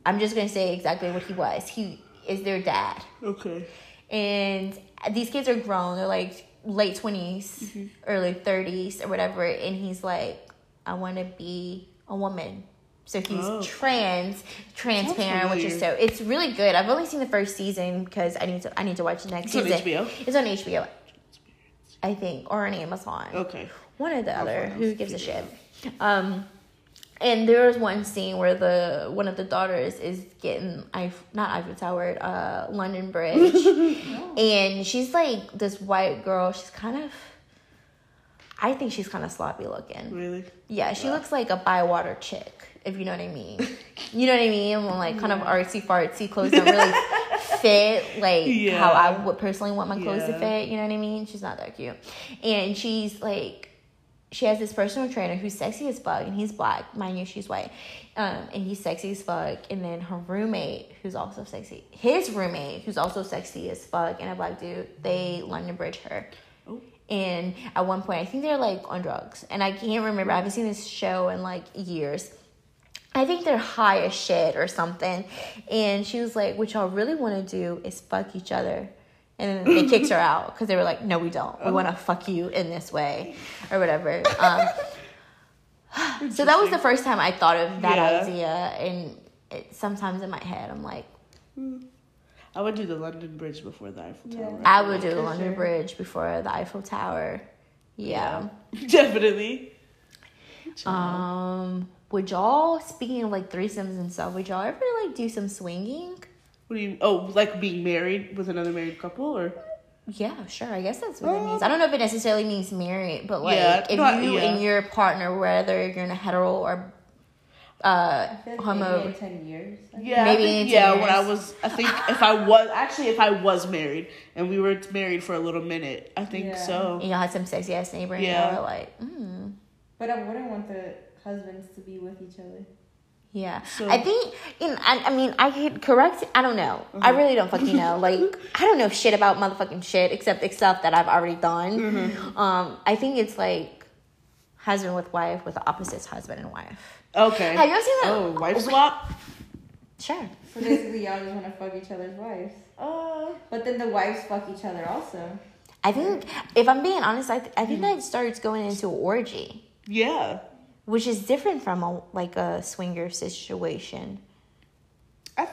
I'm just gonna say exactly what he was. He is their dad. Okay. And these kids are grown, they're like late 20s, early 30s, or whatever. And he's like, I wanna be a woman. So he's Oh. trans, transparent, which is so it's really good. I've only seen the first season because I need to I need to watch the next It's on season. HBO? It's on HBO. I think, or on Amazon. Okay. One or the other. Who gives a shit? Um, and there was one scene where the one of the daughters is getting Eiff- not Eiffel Tower, uh, London Bridge, and she's like this white girl. She's kind of, I think she's kind of sloppy looking. Really? Yeah, she looks like a Bywater chick, if you know what I mean. you know what I mean? When, like kind of artsy fartsy clothes don't really fit like Yeah. how I would personally want my clothes to fit. You know what I mean? She's not that cute, and she's like, she has this personal trainer who's sexy as fuck, and he's black, mind you, she's white, um, and he's sexy as fuck. And then her roommate, who's also sexy, his roommate, who's also sexy as fuck, and a black dude, they London Bridge her. Oh. And at one point, I think they're like on drugs, and I can't remember. I haven't seen this show in like years. I think they're high as shit or something. And she was like, "What y'all really want to do is fuck each other." And they kicked her out because they were like, "No, we don't. We want to fuck you in this way, or whatever." Um, so that was the first time I thought of that Yeah. idea, and it, sometimes in my head, I'm like, I would do the London Bridge before the Eiffel Yeah. Tower. I would do the London sure. Bridge before the Eiffel Tower. Yeah. Definitely. Um, would y'all speaking of like threesomes and stuff, would y'all ever like do some swinging? What do you? Oh, like being married with another married couple, or Yeah, sure. I guess that's what it means. I don't know if it necessarily means married, but like Yeah, if not- you yeah. and your partner, whether you're in a hetero or uh like homo, maybe in ten years. Yeah, Maybe think, in yeah. 10 When I was, I think if I was actually if I was married and we were married for a little minute, I think Yeah. so. and y'all had some sexy ass neighbor, and Yeah. y'all were like, mm, But I wouldn't want the husbands to be with each other. yeah. So- I think, you know, I, I mean, I could correct. I don't know. I Mm-hmm. really don't fucking know. Like, I don't know shit about motherfucking shit except the stuff that I've already done. Mm-hmm. Um, I think it's like husband with wife with the opposites, husband and wife. Okay. Have you ever seen that? Oh, wife swap. Sure. So basically, y'all just want to fuck each other's wives. Uh, But then the wives fuck each other also. I think, if I'm being honest, I, th- I think that starts going into orgy, yeah. Which is different from a like a swinger situation. I,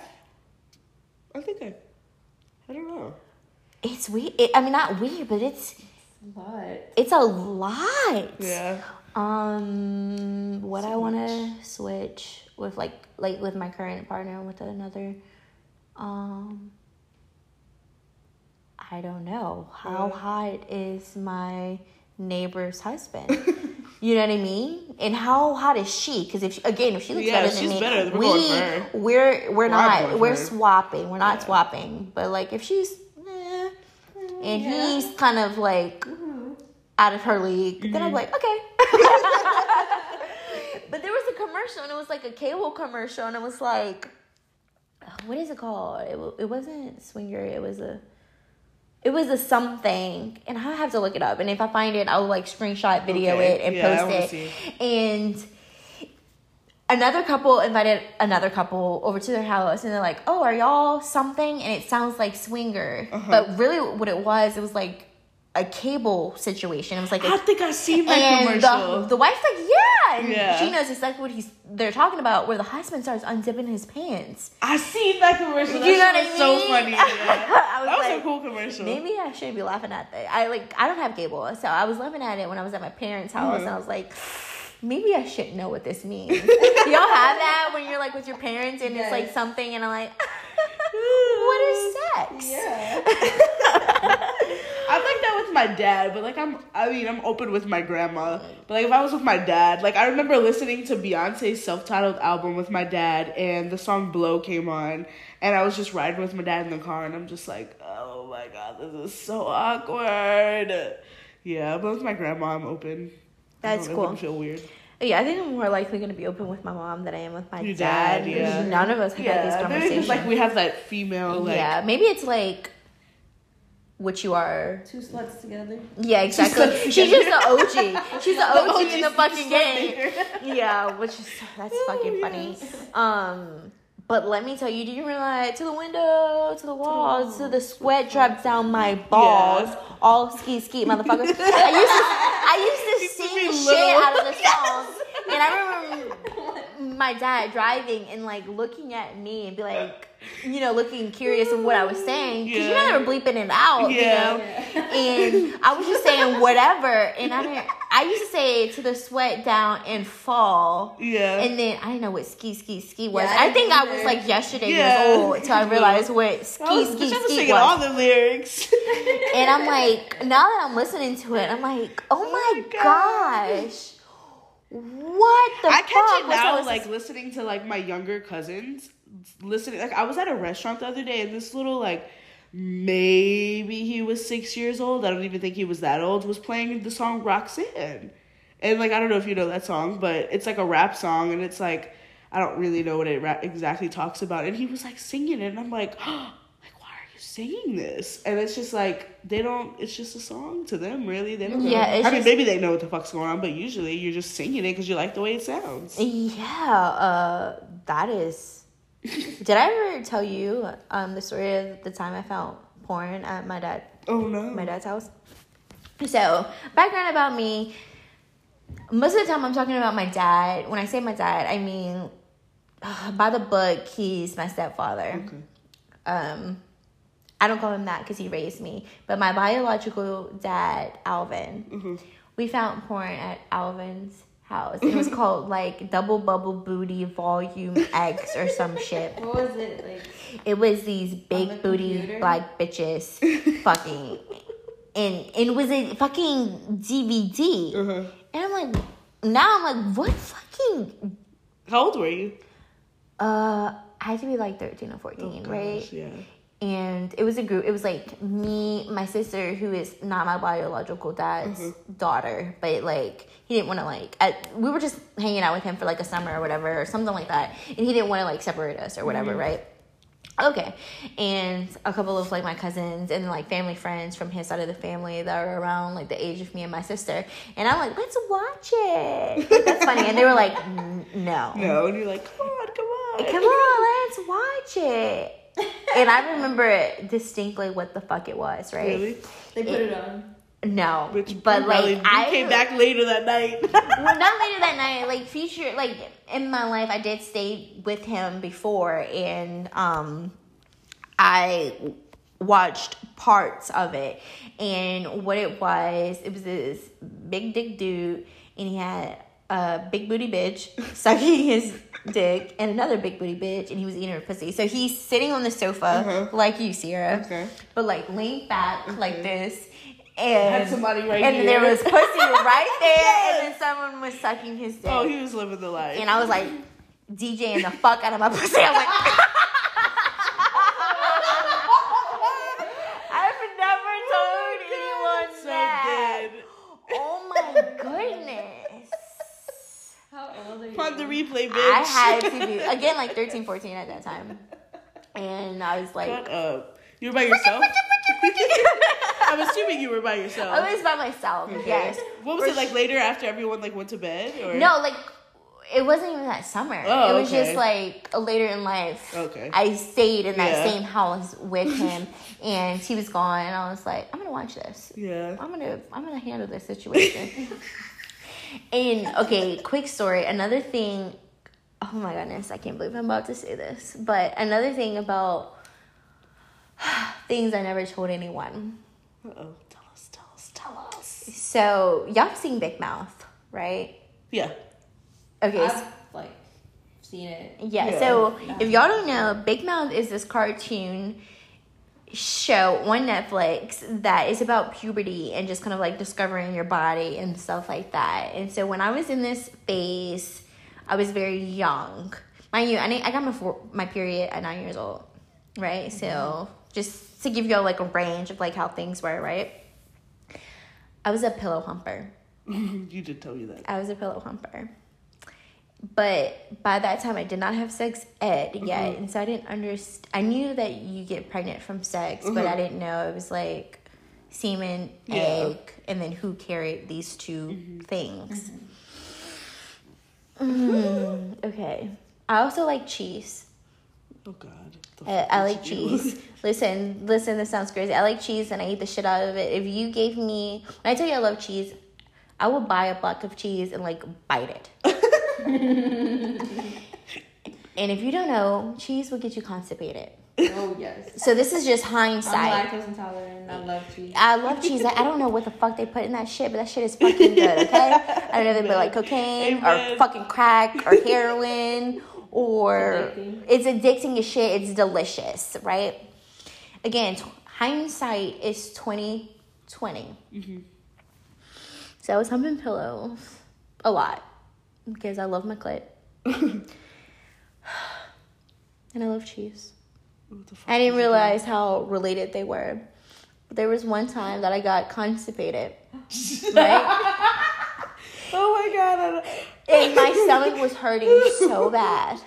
I think I, I don't know. It's weird. It, I mean, not weird, but it's A lot. it's a lot. Yeah. Um, what So I want to switch with like like with my current partner with another, um, I don't know how Yeah. hot is my neighbor's husband. you know what I mean? And how hot is she? Because if she, again, if she looks Yeah, better than me, better. We're we we're we're not going for we're swapping. We're not Yeah. swapping. But like if she's, eh, and Yeah. he's kind of like out of her league, then I'm Mm-hmm. like, okay. but there was a commercial, and it was like a cable commercial, and it was like, what is it called? It, it wasn't swinger. It was a, it was a something, and I have to look it up. And if I find it, I'll like screenshot, video Okay. it, and Yeah, post it. And another couple invited another couple over to their house and they're like oh are y'all something and it sounds like swinger Uh-huh. but really what it was it was like a cable situation it was like a I think I seen that and commercial. the, the wife's like yeah and Yeah. she knows exactly what he's they're talking about where the husband starts unzipping his pants I seen that commercial. That You know what was I so funny. Yeah. I was that was like, a cool commercial. Maybe I shouldn't be laughing at that. I like I don't have cable, so I was laughing at it when I was at my parents' house, mm-hmm. and I was like, maybe I shouldn't know what this means. Y'all have that when you're like with your parents and it's like something, and I'm like, what is sex? Yeah. I'm like that with my dad, but like I'm I mean I'm open with my grandma. But like if I was with my dad, like I remember listening to Beyonce's self-titled album with my dad and the song Blow came on and I was just riding with my dad in the car and I'm just like, "Oh my god, this is so awkward." Yeah, but with my grandma I'm open. That's I don't know, it cool. wouldn't feel weird. Yeah, I think I'm more likely going to be open with my mom than I am with my Your dad. dad, yeah. None of us have had these maybe conversations. it's like we have that female like yeah, maybe it's like what you are. Two sluts together. Yeah, exactly. She's just the. OG. She's the OG in the fucking game. Yeah, which is that's fucking Oh, funny. yes. Um, but let me tell you, do you realize to the window, to the walls, to the sweat drops down my balls, all ski ski motherfuckers. I used to, I used to sing shit out of the song, and I remember my dad driving and like looking at me and be like, you know, looking curious of what I was saying because Yeah. you're never bleeping it out, Yeah. you know. And I was just saying whatever, and I didn't. I used to say to the sweat down and fall. Yeah. And then I didn't know what ski ski ski was. Yeah, I I think I was like yesterday Yeah. years old until I realized what ski I was, ski bitch, I was ski singing all the lyrics. And I'm like, now that I'm listening to it, I'm like, oh, oh my, my gosh, what the fuck? I catch it now, like listening to like my younger cousins listening. Like I was at a restaurant the other day, and this little like maybe he was six years old. I don't even think he was that old. Was playing the song Roxanne, and like I don't know if you know that song, but it's like a rap song, and it's like I don't really know what it ra- exactly talks about. And he was like singing it, and I'm like. like, why are you Singing this, and it's just like they don't. It's just a song to them, really. They don't. Know. Yeah, I mean, maybe they know what the fuck's going on, but usually you're just singing it because you like the way it sounds. Yeah, uh, that is. Did I ever tell you um, the story of the time I found porn at my dad Oh no. my dad's house. So, background about me. Most of the time, I'm talking about my dad. When I say my dad, I mean by the book, he's my stepfather. Okay. Um, I don't call him that because he raised me, but my biological dad, Alvin. Mm-hmm. We found porn at Alvin's house. It was called like Double Bubble Booty Volume X or some shit. What was it like? It was these big the booty computer? black bitches fucking and, and it was a fucking DVD. Uh-huh. And I'm like now I'm like, what fucking How old were you? uh I had to be like thirteen or fourteen, right? Oh, Gosh, yeah. And it was a group it was like me, my sister, who is not my biological dad's mm-hmm. daughter, but like he didn't want to like we were just hanging out with him for like a summer or whatever or something like that. And he didn't want to like separate us or whatever, mm-hmm. right? Okay. And a couple of like my cousins and like family friends from his side of the family that are around like the age of me and my sister. And I'm like, let's watch it. Like, That's funny. And they were like, no. No, and you're like, come on, come on. Come on, let's watch it. And I remember distinctly what the fuck it was, right? Really? They put it on. No. Which but like I came back later that night. well, not later that night. Like future, like in my life, I did stay with him before, and um, I watched parts of it. And what it was, it was this big dick dude, and he had a big booty bitch sucking his dick, and another big booty bitch, and he was eating her pussy. So he's sitting on the sofa Uh-huh. like you, Sierra, Okay. but like leaned back like this. And, Had somebody right and here. there was pussy right there, Yes. and then someone was sucking his dick. oh, he was living the life. and I was like, DJing the fuck out of my pussy. I was like, I've never told anyone so that. good. Oh my goodness. How old are you? On the replay, bitch. I had to be, again, like 13, 14 at that time. And I was like, Shut up. You were by yourself? I'm assuming you were by yourself. I was by myself, yes. What was it like later after everyone like went to bed? Or No, like it wasn't even that summer. Oh, it was okay. just like later in life. Okay. I stayed in that Yeah. same house with him, and he was gone. And I was like, I'm gonna watch this. Yeah. I'm gonna I'm gonna handle this situation. And okay, quick story. Another thing. Oh my goodness, I can't believe I'm about to say this. But another thing about things I never told anyone. Uh oh. Tell us, tell us, tell us. So y'all have seen Big Mouth, right? Yeah. Okay. I've like seen it. Yeah, Yeah. so if y'all don't know, Big Mouth is this cartoon show on Netflix that is about puberty and just kind of like discovering your body and stuff like that. And so when I was in this phase, I was very young. Mind you, I, I got my four, my period at nine years old, right? So mm-hmm. just to give y'all like a range of like how things were, right? I was a pillow humper. you did tell me that. I was a pillow humper. But by that time, I did not have sex ed yet, and so I didn't understand. I knew that you get pregnant from sex, but I didn't know it was like semen, Yeah. egg, and then who carried these 2 things. Mm, okay. I also like cheese. Oh God. Uh, I like cheese. listen, listen, this sounds crazy. I like cheese and I eat the shit out of it. If you gave me, when I tell you I love cheese, I would buy a block of cheese and like bite it. and if you don't know, cheese will get you constipated. Oh yes. So this is just hindsight. I'm lactose intolerant. I love cheese. I love cheese. I, I don't know what the fuck they put in that shit, but that shit is fucking good, okay? I don't know if they put like cocaine or fucking crack or heroin or Addicting. it's addicting as shit. It's delicious, right? Again, t- hindsight is twenty mm-hmm. So I was humping pillows a lot because I love my clit. and I love cheese. What the fuck I didn't realize how related they were. But there was one time that I got constipated, right? Oh my God. And my stomach was hurting so bad.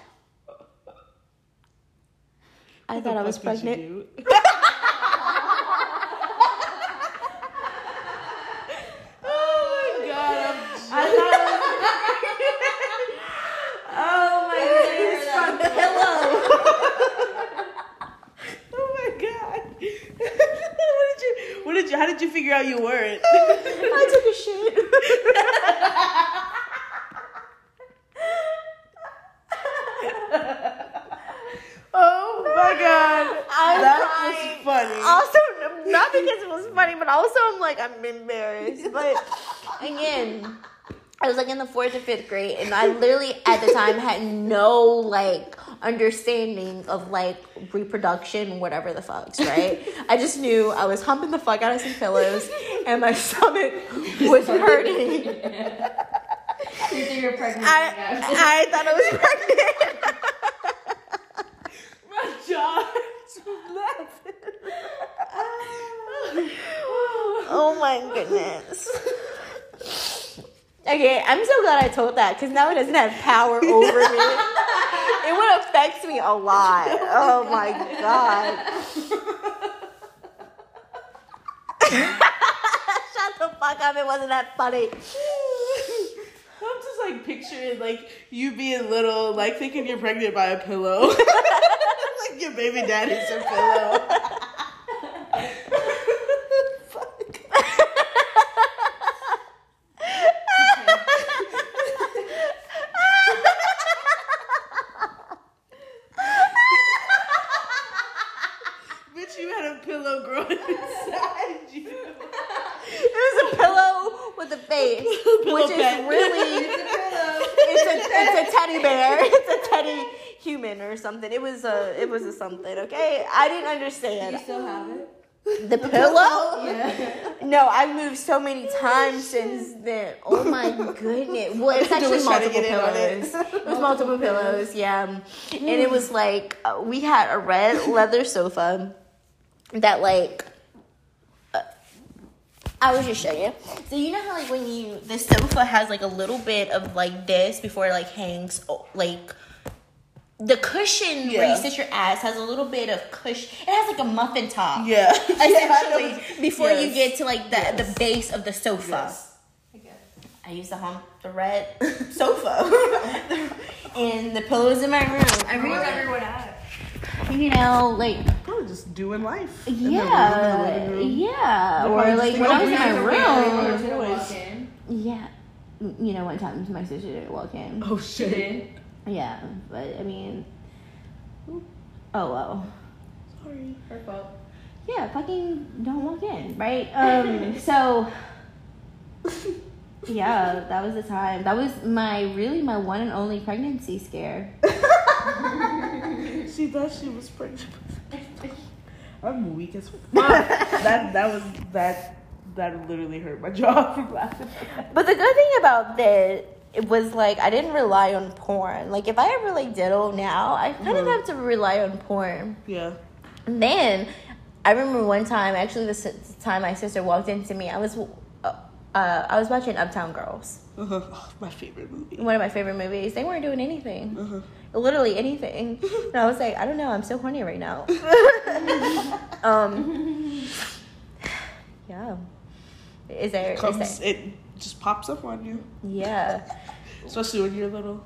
I What thought I was fuck did you pregnant. do? oh my God. I'm I thought I was Oh my goodness, from pillow. Oh my god! what did you? What did you? How did you figure out you weren't? I took a shit. oh my god! I'm that crying. was funny. Also, not because it was funny, but also I'm like I'm embarrassed. But again, I was like in the fourth or fifth grade, and I literally at the time had no like understanding of like reproduction, whatever the fucks, right? I just knew I was humping the fuck out of some pillows, and my stomach was hurting. You think you're pregnant? I I thought I was pregnant. my laughing. Oh my goodness. Okay, I'm so glad I told that because now it doesn't have power over me. It would affect me a lot. Oh my god. Shut the fuck up. It wasn't that funny. I'm just like picturing like you being little, like thinking you're pregnant by a pillow. like your baby daddy's a pillow. Fuck. Bitch, you had a pillow growing inside you. It was a pillow with a face, which is pet. really it's a it's a teddy bear. It's a teddy human or something. It was a it was a something. Okay, I didn't understand. You still have it? the pillow. Yeah. No, I've moved so many times since then. Oh my goodness. Well, it's actually was trying to multiple in it. pillows. It was multiple pillows, yeah. And it was like uh, we had a red leather sofa that like uh, I was just showing you. So you know how like when you the sofa has like a little bit of like this before it like hangs like the cushion where you sit your ass has a little bit of cushion. It has like a muffin top Yeah. essentially before you get to like the Yes. the base of the sofa. Yes. I guess. I used to hump the red sofa and the pillows in my room. I Where's really, everyone out. you know, like Probably just doing life. In the room, in the yeah, room. yeah, They're or like just when I was in my "Oh, room. yeah, walk in. Yeah, you know, one time my sister didn't walk in. Oh shit. Did. Yeah, but I mean, oh well. Sorry. Her fault. Yeah, fucking don't walk in, right? Um, so yeah, that was the time. That was my really my one and only pregnancy scare. She thought she was pregnant. I'm weak as fuck. that that was that that literally hurt my jaw from laughing. But the good thing about that it was like I didn't rely on porn. Like if I ever like diddle now, I kind of have to rely on porn. Yeah. And then I remember one time, actually, this time my sister walked into me. I was, uh, Uh, I was watching Uptown Girls. Uh-huh. Oh, my favorite movie. One of my favorite movies. They weren't doing anything. Uh-huh. Literally anything. And I was like, I don't know. I'm so horny right now. um. Yeah. Is there? Is Comes, there it just pops up on you, yeah. especially when you're little.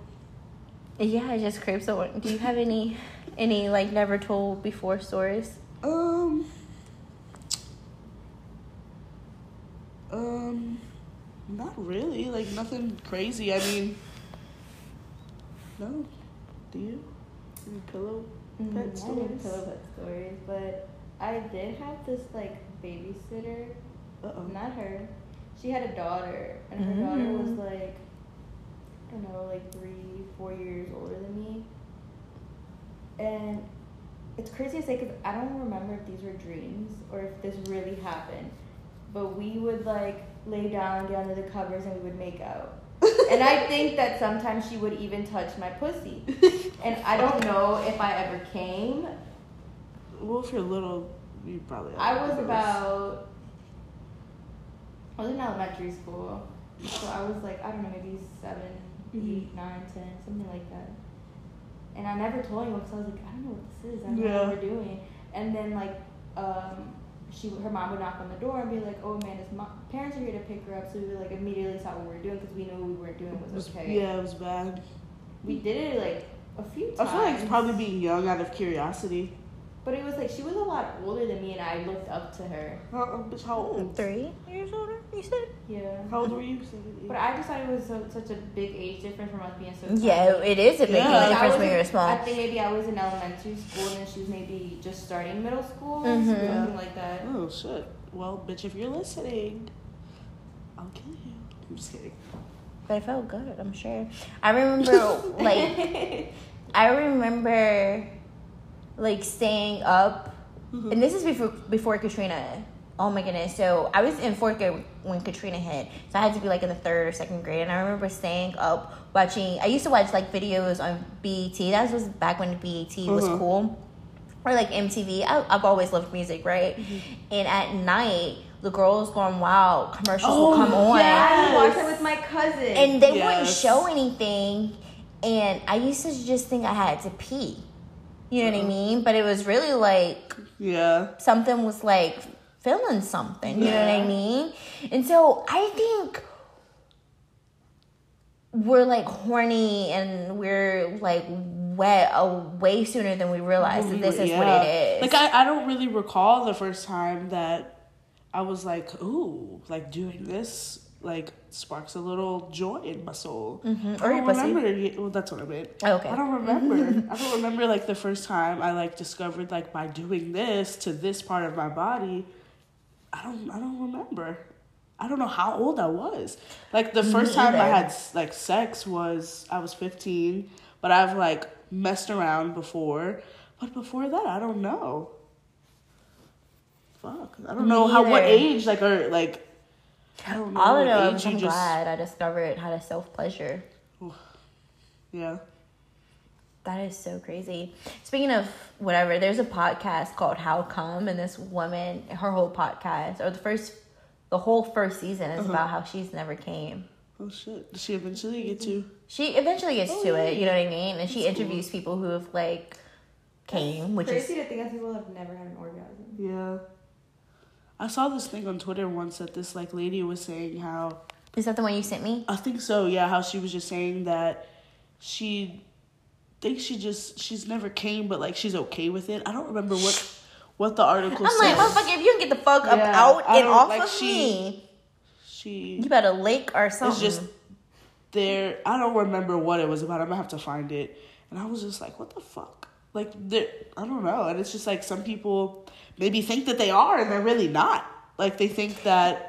Yeah, it just creeps over. Do you have any, any like never told before stories? Um. Um. Not really. Like nothing crazy. I mean. No. Do you? Any pillow Mm, pet I didn't stories? pillow pet stories, but I did have this like babysitter. Uh oh. Not her. She had a daughter, and her daughter was Mm. like, I don't know, like three, four years older than me. And it's crazy to say because I don't remember if these were dreams or if this really happened. But we would like lay down, get under the covers, and we would make out. and I think that sometimes she would even touch my pussy. And I don't know if I ever came. Well, if you're little, you probably. I was have about. I was in elementary school, so I was like I don't know maybe 7 Mhm. eight, nine, ten, something like that. And I never told anyone because I was like I don't know what this is. I don't know Yeah. what we're doing. And then like um, she her mom would knock on the door and be like, "Oh man, his mom, parents are here to pick her up." So we like immediately saw what we were doing because we knew what we weren't doing was was- okay. Yeah, it was bad. We did it like a few times. I feel like it's probably being young out of curiosity. But it was like she was a lot older than me, and I looked up to her. How, bitch, how old? Three years older, you said? Yeah. How old were you? But? I just thought it was so, such a big age difference from us being so. Yeah, tiny. it is a big Yeah. age Like, difference when you're small. I think maybe I was in elementary school and then she was maybe just starting middle school, Mhm. something like that. Oh shit. Well, bitch, if you're listening, I'll kill you. I'm just kidding. But it felt good, I'm sure. I remember, like, I remember, like, staying up, Mhm. and this is before before Katrina. Oh my goodness! So I was in fourth grade when Katrina hit, so I had to be like in the third or second grade. And I remember staying up watching. I used to watch like videos on BET. That was back when BET was Mhm. cool, or like MTV. I, I've always loved music, right? And at night, the girls going wild commercials Oh, would come on Yeah, I Yes. watched it with my cousin. and they wouldn't show anything and i used to just think i had to pee you know what i mean? But it was really like Yeah. something was like feeling something you know what i mean? And so i think we're like horny and we're like wet uh, way sooner than we realize that this is what it is. Like I, I don't really recall the first time that I was like, ooh, like doing this like sparks a little joy in my soul. Mhm. I Or don't pussy. remember. y- Well, that's what I meant. Okay. I don't remember. I don't remember like the first time I like discovered like by doing this to this part of my body. I don't. I don't remember. I don't know how old I was. Like the first time I had like sex was I was fifteen, but I've like messed around before. But before that, I don't know. Fuck, I don't know Me how what age like or like. I don't know. all what in all age i'm just- glad i discovered how to self-pleasure Yeah. That is so crazy. Speaking of whatever, there's a podcast called How Come, and this woman, her whole podcast, or the first, the whole first season is uh-huh. about how she's never came. Oh shit! Did she eventually get to? She eventually gets Oh, to yeah. it, you know what I mean? And she That's cool. interviews people who have like came, which is crazy is to think that people have never had an orgasm. Yeah. I saw this thing on Twitter once that this like lady was saying how is that the one you sent me? I think so, yeah, how she was just saying that she thinks she just she's never came but like she's okay with it. I don't remember what what the article I'm like, motherfucker, if you can get the fuck up Yeah, out I and don't- off like, of she- me, she you better lick or something. it's just there I don't remember what it was about. I'm gonna have to find it. And I was just like, what the fuck? Like I don't know. And it's just like some people maybe think that they are and they're really not. Like they think that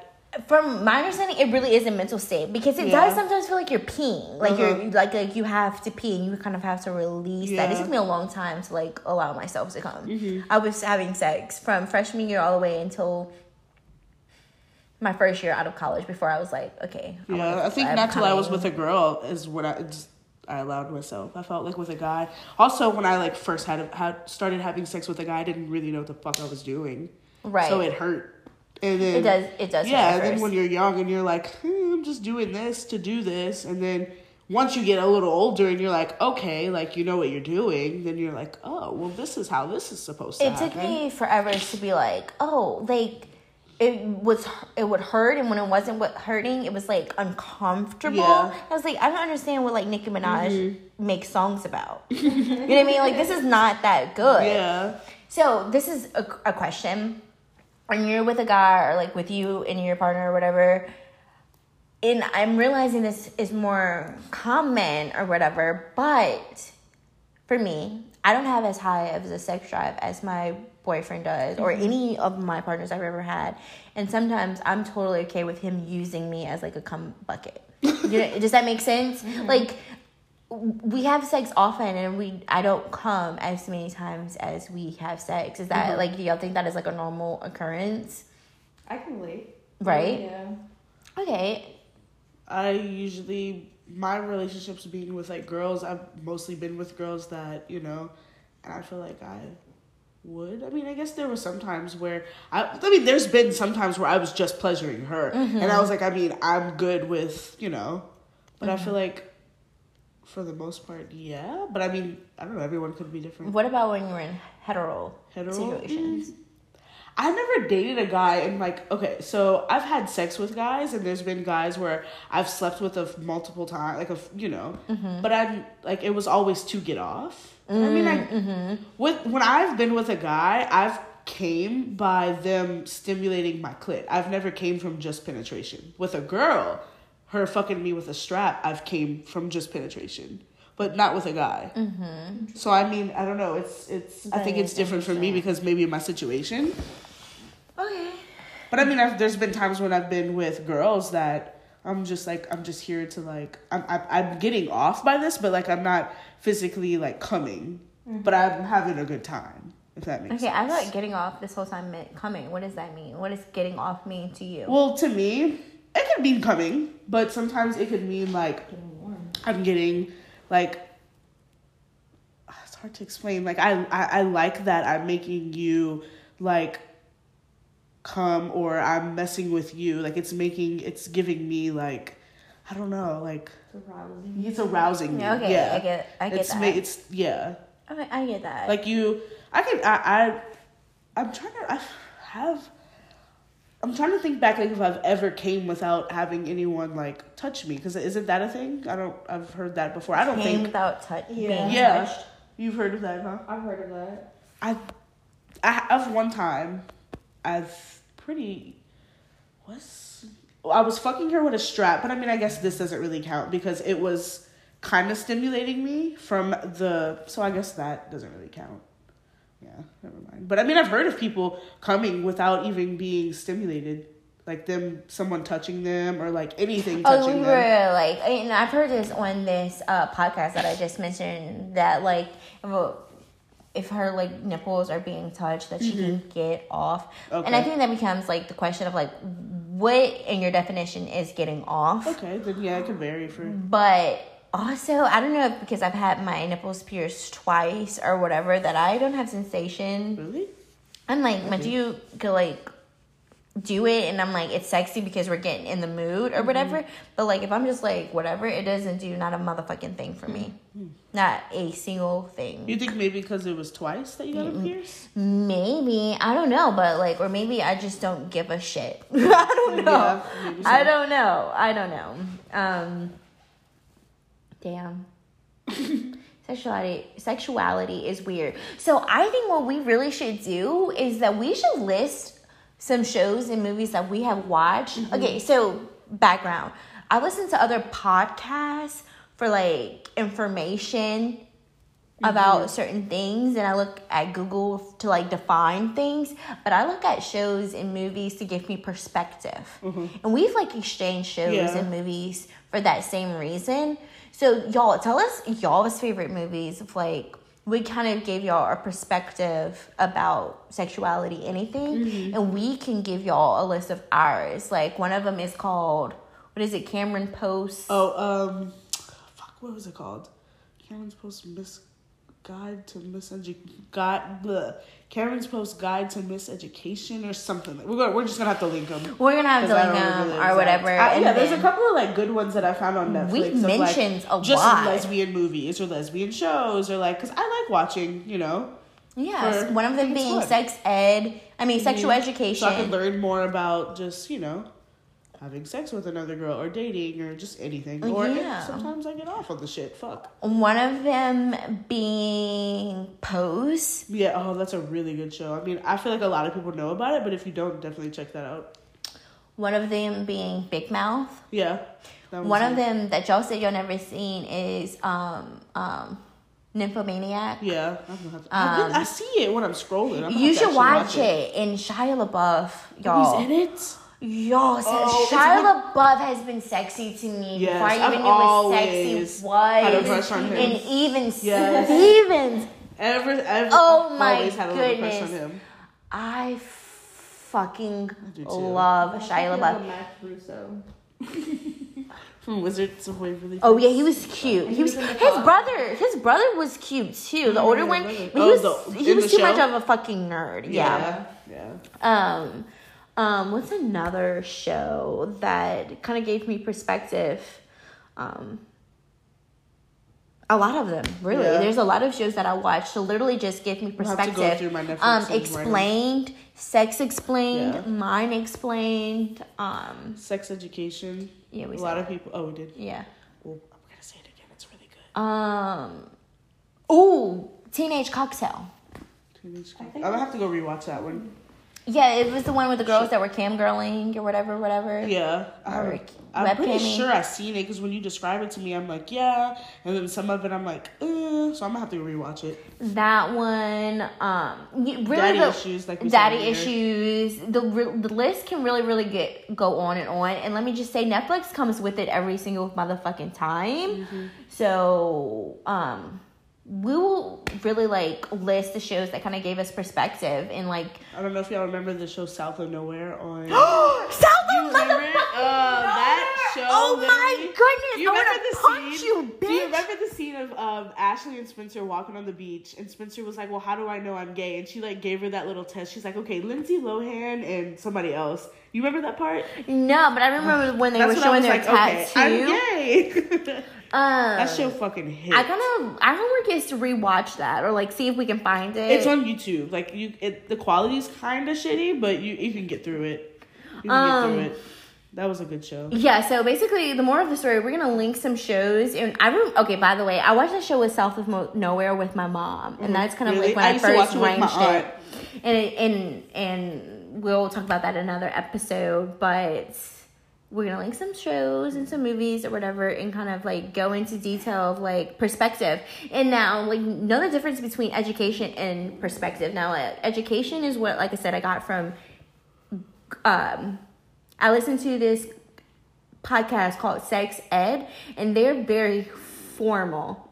from my understanding, it really is a mental state because it Yeah. does sometimes feel like you're peeing, like Uh-huh. you're like like you have to pee and you kind of have to release that. It took me a long time to like allow myself to come. Mm-hmm. I was having sex from freshman year all the way until my first year out of college before I was like, okay. I Yeah, I think not till I was with a girl is when I I allowed myself. I felt like with a guy. Also, when I like first had had started having sex with a guy, I didn't really know what the fuck I was doing. right. So it hurt And then It does. It does. yeah, and then when you're young and you're like, hmm, I'm just doing this to do this, and then once you get a little older and you're like, okay, like you know what you're doing, then you're like, oh, well, this is how this is supposed to it happen. took me forever to be like, oh, like it was it would hurt, and when it wasn't what hurting, it was like uncomfortable. Yeah. I was like, I don't understand what like Nicki Minaj mm-hmm. makes songs about. you know what I mean? Like this is not that good. yeah, So this is a, a question. When you're with a guy or like with you and your partner or whatever, and I'm realizing this is more common or whatever, but for me, I don't have as high of a sex drive as my boyfriend does or mm-hmm. any of my partners I've ever had. And sometimes I'm totally okay with him using me as like a cum bucket. You know, does that make sense? Mm-hmm. Like we have sex often and we I don't come as many times as we have sex. Is that mm-hmm. like do y'all think that is like a normal occurrence? I can relate. Right? Yeah. Okay. I usually my relationships being with like girls, I've mostly been with girls that you know, and I feel like I would. I mean, I guess there were some times where I. I mean, there's been some times where I was just pleasuring her, and I mm-hmm. was like, I mean, I'm good with you know, but I feel mm-hmm. like. For the most part, yeah. But I mean, I don't know. Everyone could be different. What about when you're in hetero, Hetero? situations? I never dated a guy and like okay, so I've had sex with guys and there's been guys where I've slept with a multiple times, like a f- you know, mm-hmm. but I'm like it was always to get off. I mean, I with when I've been with a guy, I've came by them stimulating my clit. I've never came from just penetration. With a girl, her fucking me with a strap, I've came from just penetration. But not with a guy. So I mean, I don't know. It's it's. I think it's different for me because maybe my situation. Okay. But I mean, I've, there's been times when I've been with girls that I'm just like I'm just here to like I'm I'm, I'm getting off by this, but like I'm not physically like coming, mm-hmm. but I'm having a good time. If that makes Okay, sense. I thought getting off this whole time meant coming. What does that mean? What does getting off mean to you? Well, to me, it could mean coming, but sometimes it could mean like. I'm getting like it's hard to explain. Like I, I I like that I'm making you like come or I'm messing with you. Like it's making it's giving me like I don't know, like It's arousing. it's arousing me. Yeah, okay, yeah. I get- I get it's that. Ma- it's yeah. Okay, I get that. Like you I can I I I'm trying to I have I'm trying to think back like if I've ever came without having anyone like touch me because isn't that a thing? I don't I've heard that before. I don't Came think without touch. Yeah. being Yeah. touched. You've heard of that, huh? I've heard of that. I, I have one time, I've pretty, was, I was fucking her with a strap, but I mean, I guess this doesn't really count because it was kind of stimulating me from the, so I guess that doesn't really count. Yeah, never mind. But I mean, I've heard of people coming without even being stimulated, like them, someone touching them or like anything Oh, touching we them. were like, and I've heard this on this uh, podcast that I just mentioned that like, if, her like nipples are being touched, that she can get off. And I Mm-hmm. Think that becomes like the question of like, what in your definition is getting off? Okay, then yeah, it can vary for. But also, I don't know if because I've had my nipples pierced twice or whatever that I don't have sensation. Really? I'm like, my dude could like do it and I'm like, it's sexy because we're getting in the mood or whatever. But like, if I'm just like, whatever, it doesn't do not a motherfucking thing for me. Not a single thing. You think maybe because it was twice that you got a pierce? Maybe. I don't know. But like, or maybe I just don't give a shit. I don't know. Yeah, so. I don't know. I don't know. Um, damn. sexuality sexuality is weird. So I think what we really should do is that we should list some shows and movies that we have watched. Mm-hmm. Okay, so background. I listen to other podcasts for like information mm-hmm. about certain things and I look at Google to like define things, but I look at shows and movies to give me perspective. Mm-hmm. And we've like exchanged shows Yeah. and movies for that same reason. So y'all tell us y'all's favorite movies of like we kind of gave y'all a perspective about sexuality, anything, and we can give y'all a list of ours. Like one of them is called what is it? Cameron Post. Oh, um, fuck, what was it called? Cameron's Post Miss. guide to miseducation. God, bleh. Cameron's post guide to miseducation or something. We're gonna, we're just gonna have to link them. We're gonna have to link them or whatever. I, yeah, there's a couple of like good ones that I found on Netflix. We've of, like, mentioned a lot. just lot. lesbian movies or lesbian shows or like because I like watching. You know, Yes, one of them being fun. sex ed. I mean, sexual mm-hmm. so education. I could learn more about just you know having sex with another girl or dating or just anything. Or Yeah. sometimes I get off on the shit. Fuck. One of them being Pose. Yeah, oh, that's a really good show. I mean, I feel like a lot of people know about it, but if you don't, definitely check that out. One of them being Big Mouth. Yeah. One of it. them that y'all said y'all never seen is um um Nymphomaniac. Yeah, I'm gonna have to, I, did- I see it when I'm scrolling. I'm Um, You should actually watch it. it. And Shia LaBeouf, y'all. He's in it. Y'all, so Oh, Shia one- LaBeouf has been sexy to me Yes, before I I've even knew what sexy was. had a crush on him. And even Yes. Stevens, Ever, ever. Oh my always had a little crush on goodness. him. I fucking do too. love I'm Shia LaBeouf. Max Russo. From Wizards of Waverly. Oh yeah, he was cute. And He was was his pod. brother. His brother was cute too. The older yeah, one, brother. but he Oh, was the- he was the too much of a fucking nerd. Yeah. Yeah. Yeah. Um, um, what's another show that kind of gave me perspective? Um, a lot of them, really. Yeah. There's a lot of shows that I watch to literally just give me We'll have to go perspective. through my um, and write 'em. explained, sex explained, Yeah. mind explained. Um, Sex education. yeah, we a said lot that. of people. Oh, we did. yeah. Well, I'm gonna say it again. It's really good. Um, ooh, teenage cocktail. Teenage I I'm gonna have to go rewatch that one. Yeah, it was the one with the girls that were cam girling or whatever, whatever. Yeah, Or I, I'm pretty sure I seen it because when you describe it to me, I'm like, yeah, and then some of it, I'm like, uh, so I'm gonna have to rewatch it. That one, um, really Daddy the, issues, like we daddy issues. The the list can really, really get go on and on. And let me just say, Netflix comes with it every single motherfucking time. Mm-hmm. So, um, we will really like list the shows that kind of gave us perspective and like I don't know if y'all remember the show South of Nowhere on. South of motherfucking uh, that show? Oh my goodness! Do you I remember the punch scene? you, Do you remember the scene of um, Ashley and Spencer walking on the beach, and Spencer was like, "Well, how do I know I'm gay?" And she like gave her that little test. She's like, "Okay, Lindsay Lohan and somebody else." You remember that part? No, but I remember when they That's were showing their like, okay, tattoo. I'm gay. Um, that show fucking hit. I kind of I homework is to rewatch that or like see if we can find it. It's on YouTube. Like you, it, the quality's kind of shitty, but you you can get through it. You can Um, get through it. That was a good show. Yeah, so basically, the more of the story, we're gonna link some shows. And I rem- okay. By the way, I watched that show with South of Mo- Nowhere with my mom, and that's kind of Really? like when I I, first it ranged aunt. it. And and and we'll talk about that in another episode. But we're gonna link some shows and some movies or whatever, and kind of like go into detail of like perspective. And now, like, know the difference between education and perspective. Now, like, education is what, like I said, I got from. Um, I listened to this podcast called Sex Ed, and they're very formal.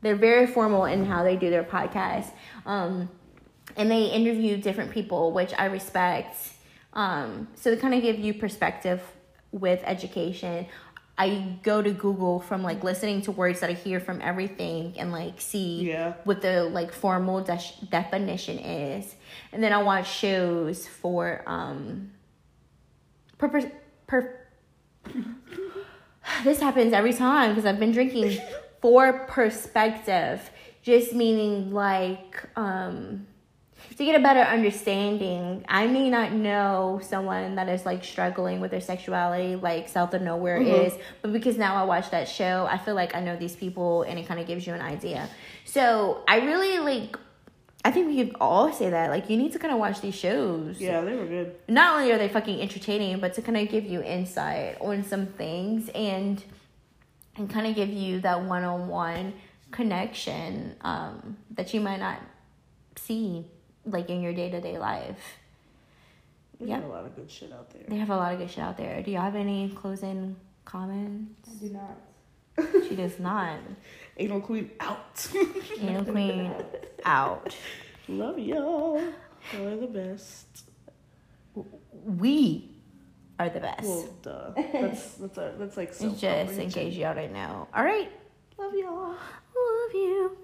They're very formal in how they do their podcast. Um, and they interview different people, which I respect. Um, so they kind of give you perspective with education. I go to Google from like listening to words that I hear from everything and like see Yeah. what the like formal de- definition is, and then I watch shows for um. Per, per, per this happens every time because I've been drinking for perspective, just meaning like um to get a better understanding. I may not know someone that is like struggling with their sexuality like South of Nowhere is, but because now I watch that show, I feel like I know these people and it kind of gives you an idea. So I really like. I think we could all say that. Like, you need to kind of watch these shows Yeah, they were good. not only are they fucking entertaining, but to kind of give you insight on some things and and kind of give you that one on one connection um, that you might not see like in your day to day life. There's Yep. a lot of good shit out there. They have a lot of good shit out there. Do you have any closing comments? I do not. She does not. Anal Queen out. Anal Queen out. Love y'all. Y'all are the best. We are the best. Well, duh. That's that's a, that's like so. Just in case y'all didn't know. All right. Love y'all. Love you.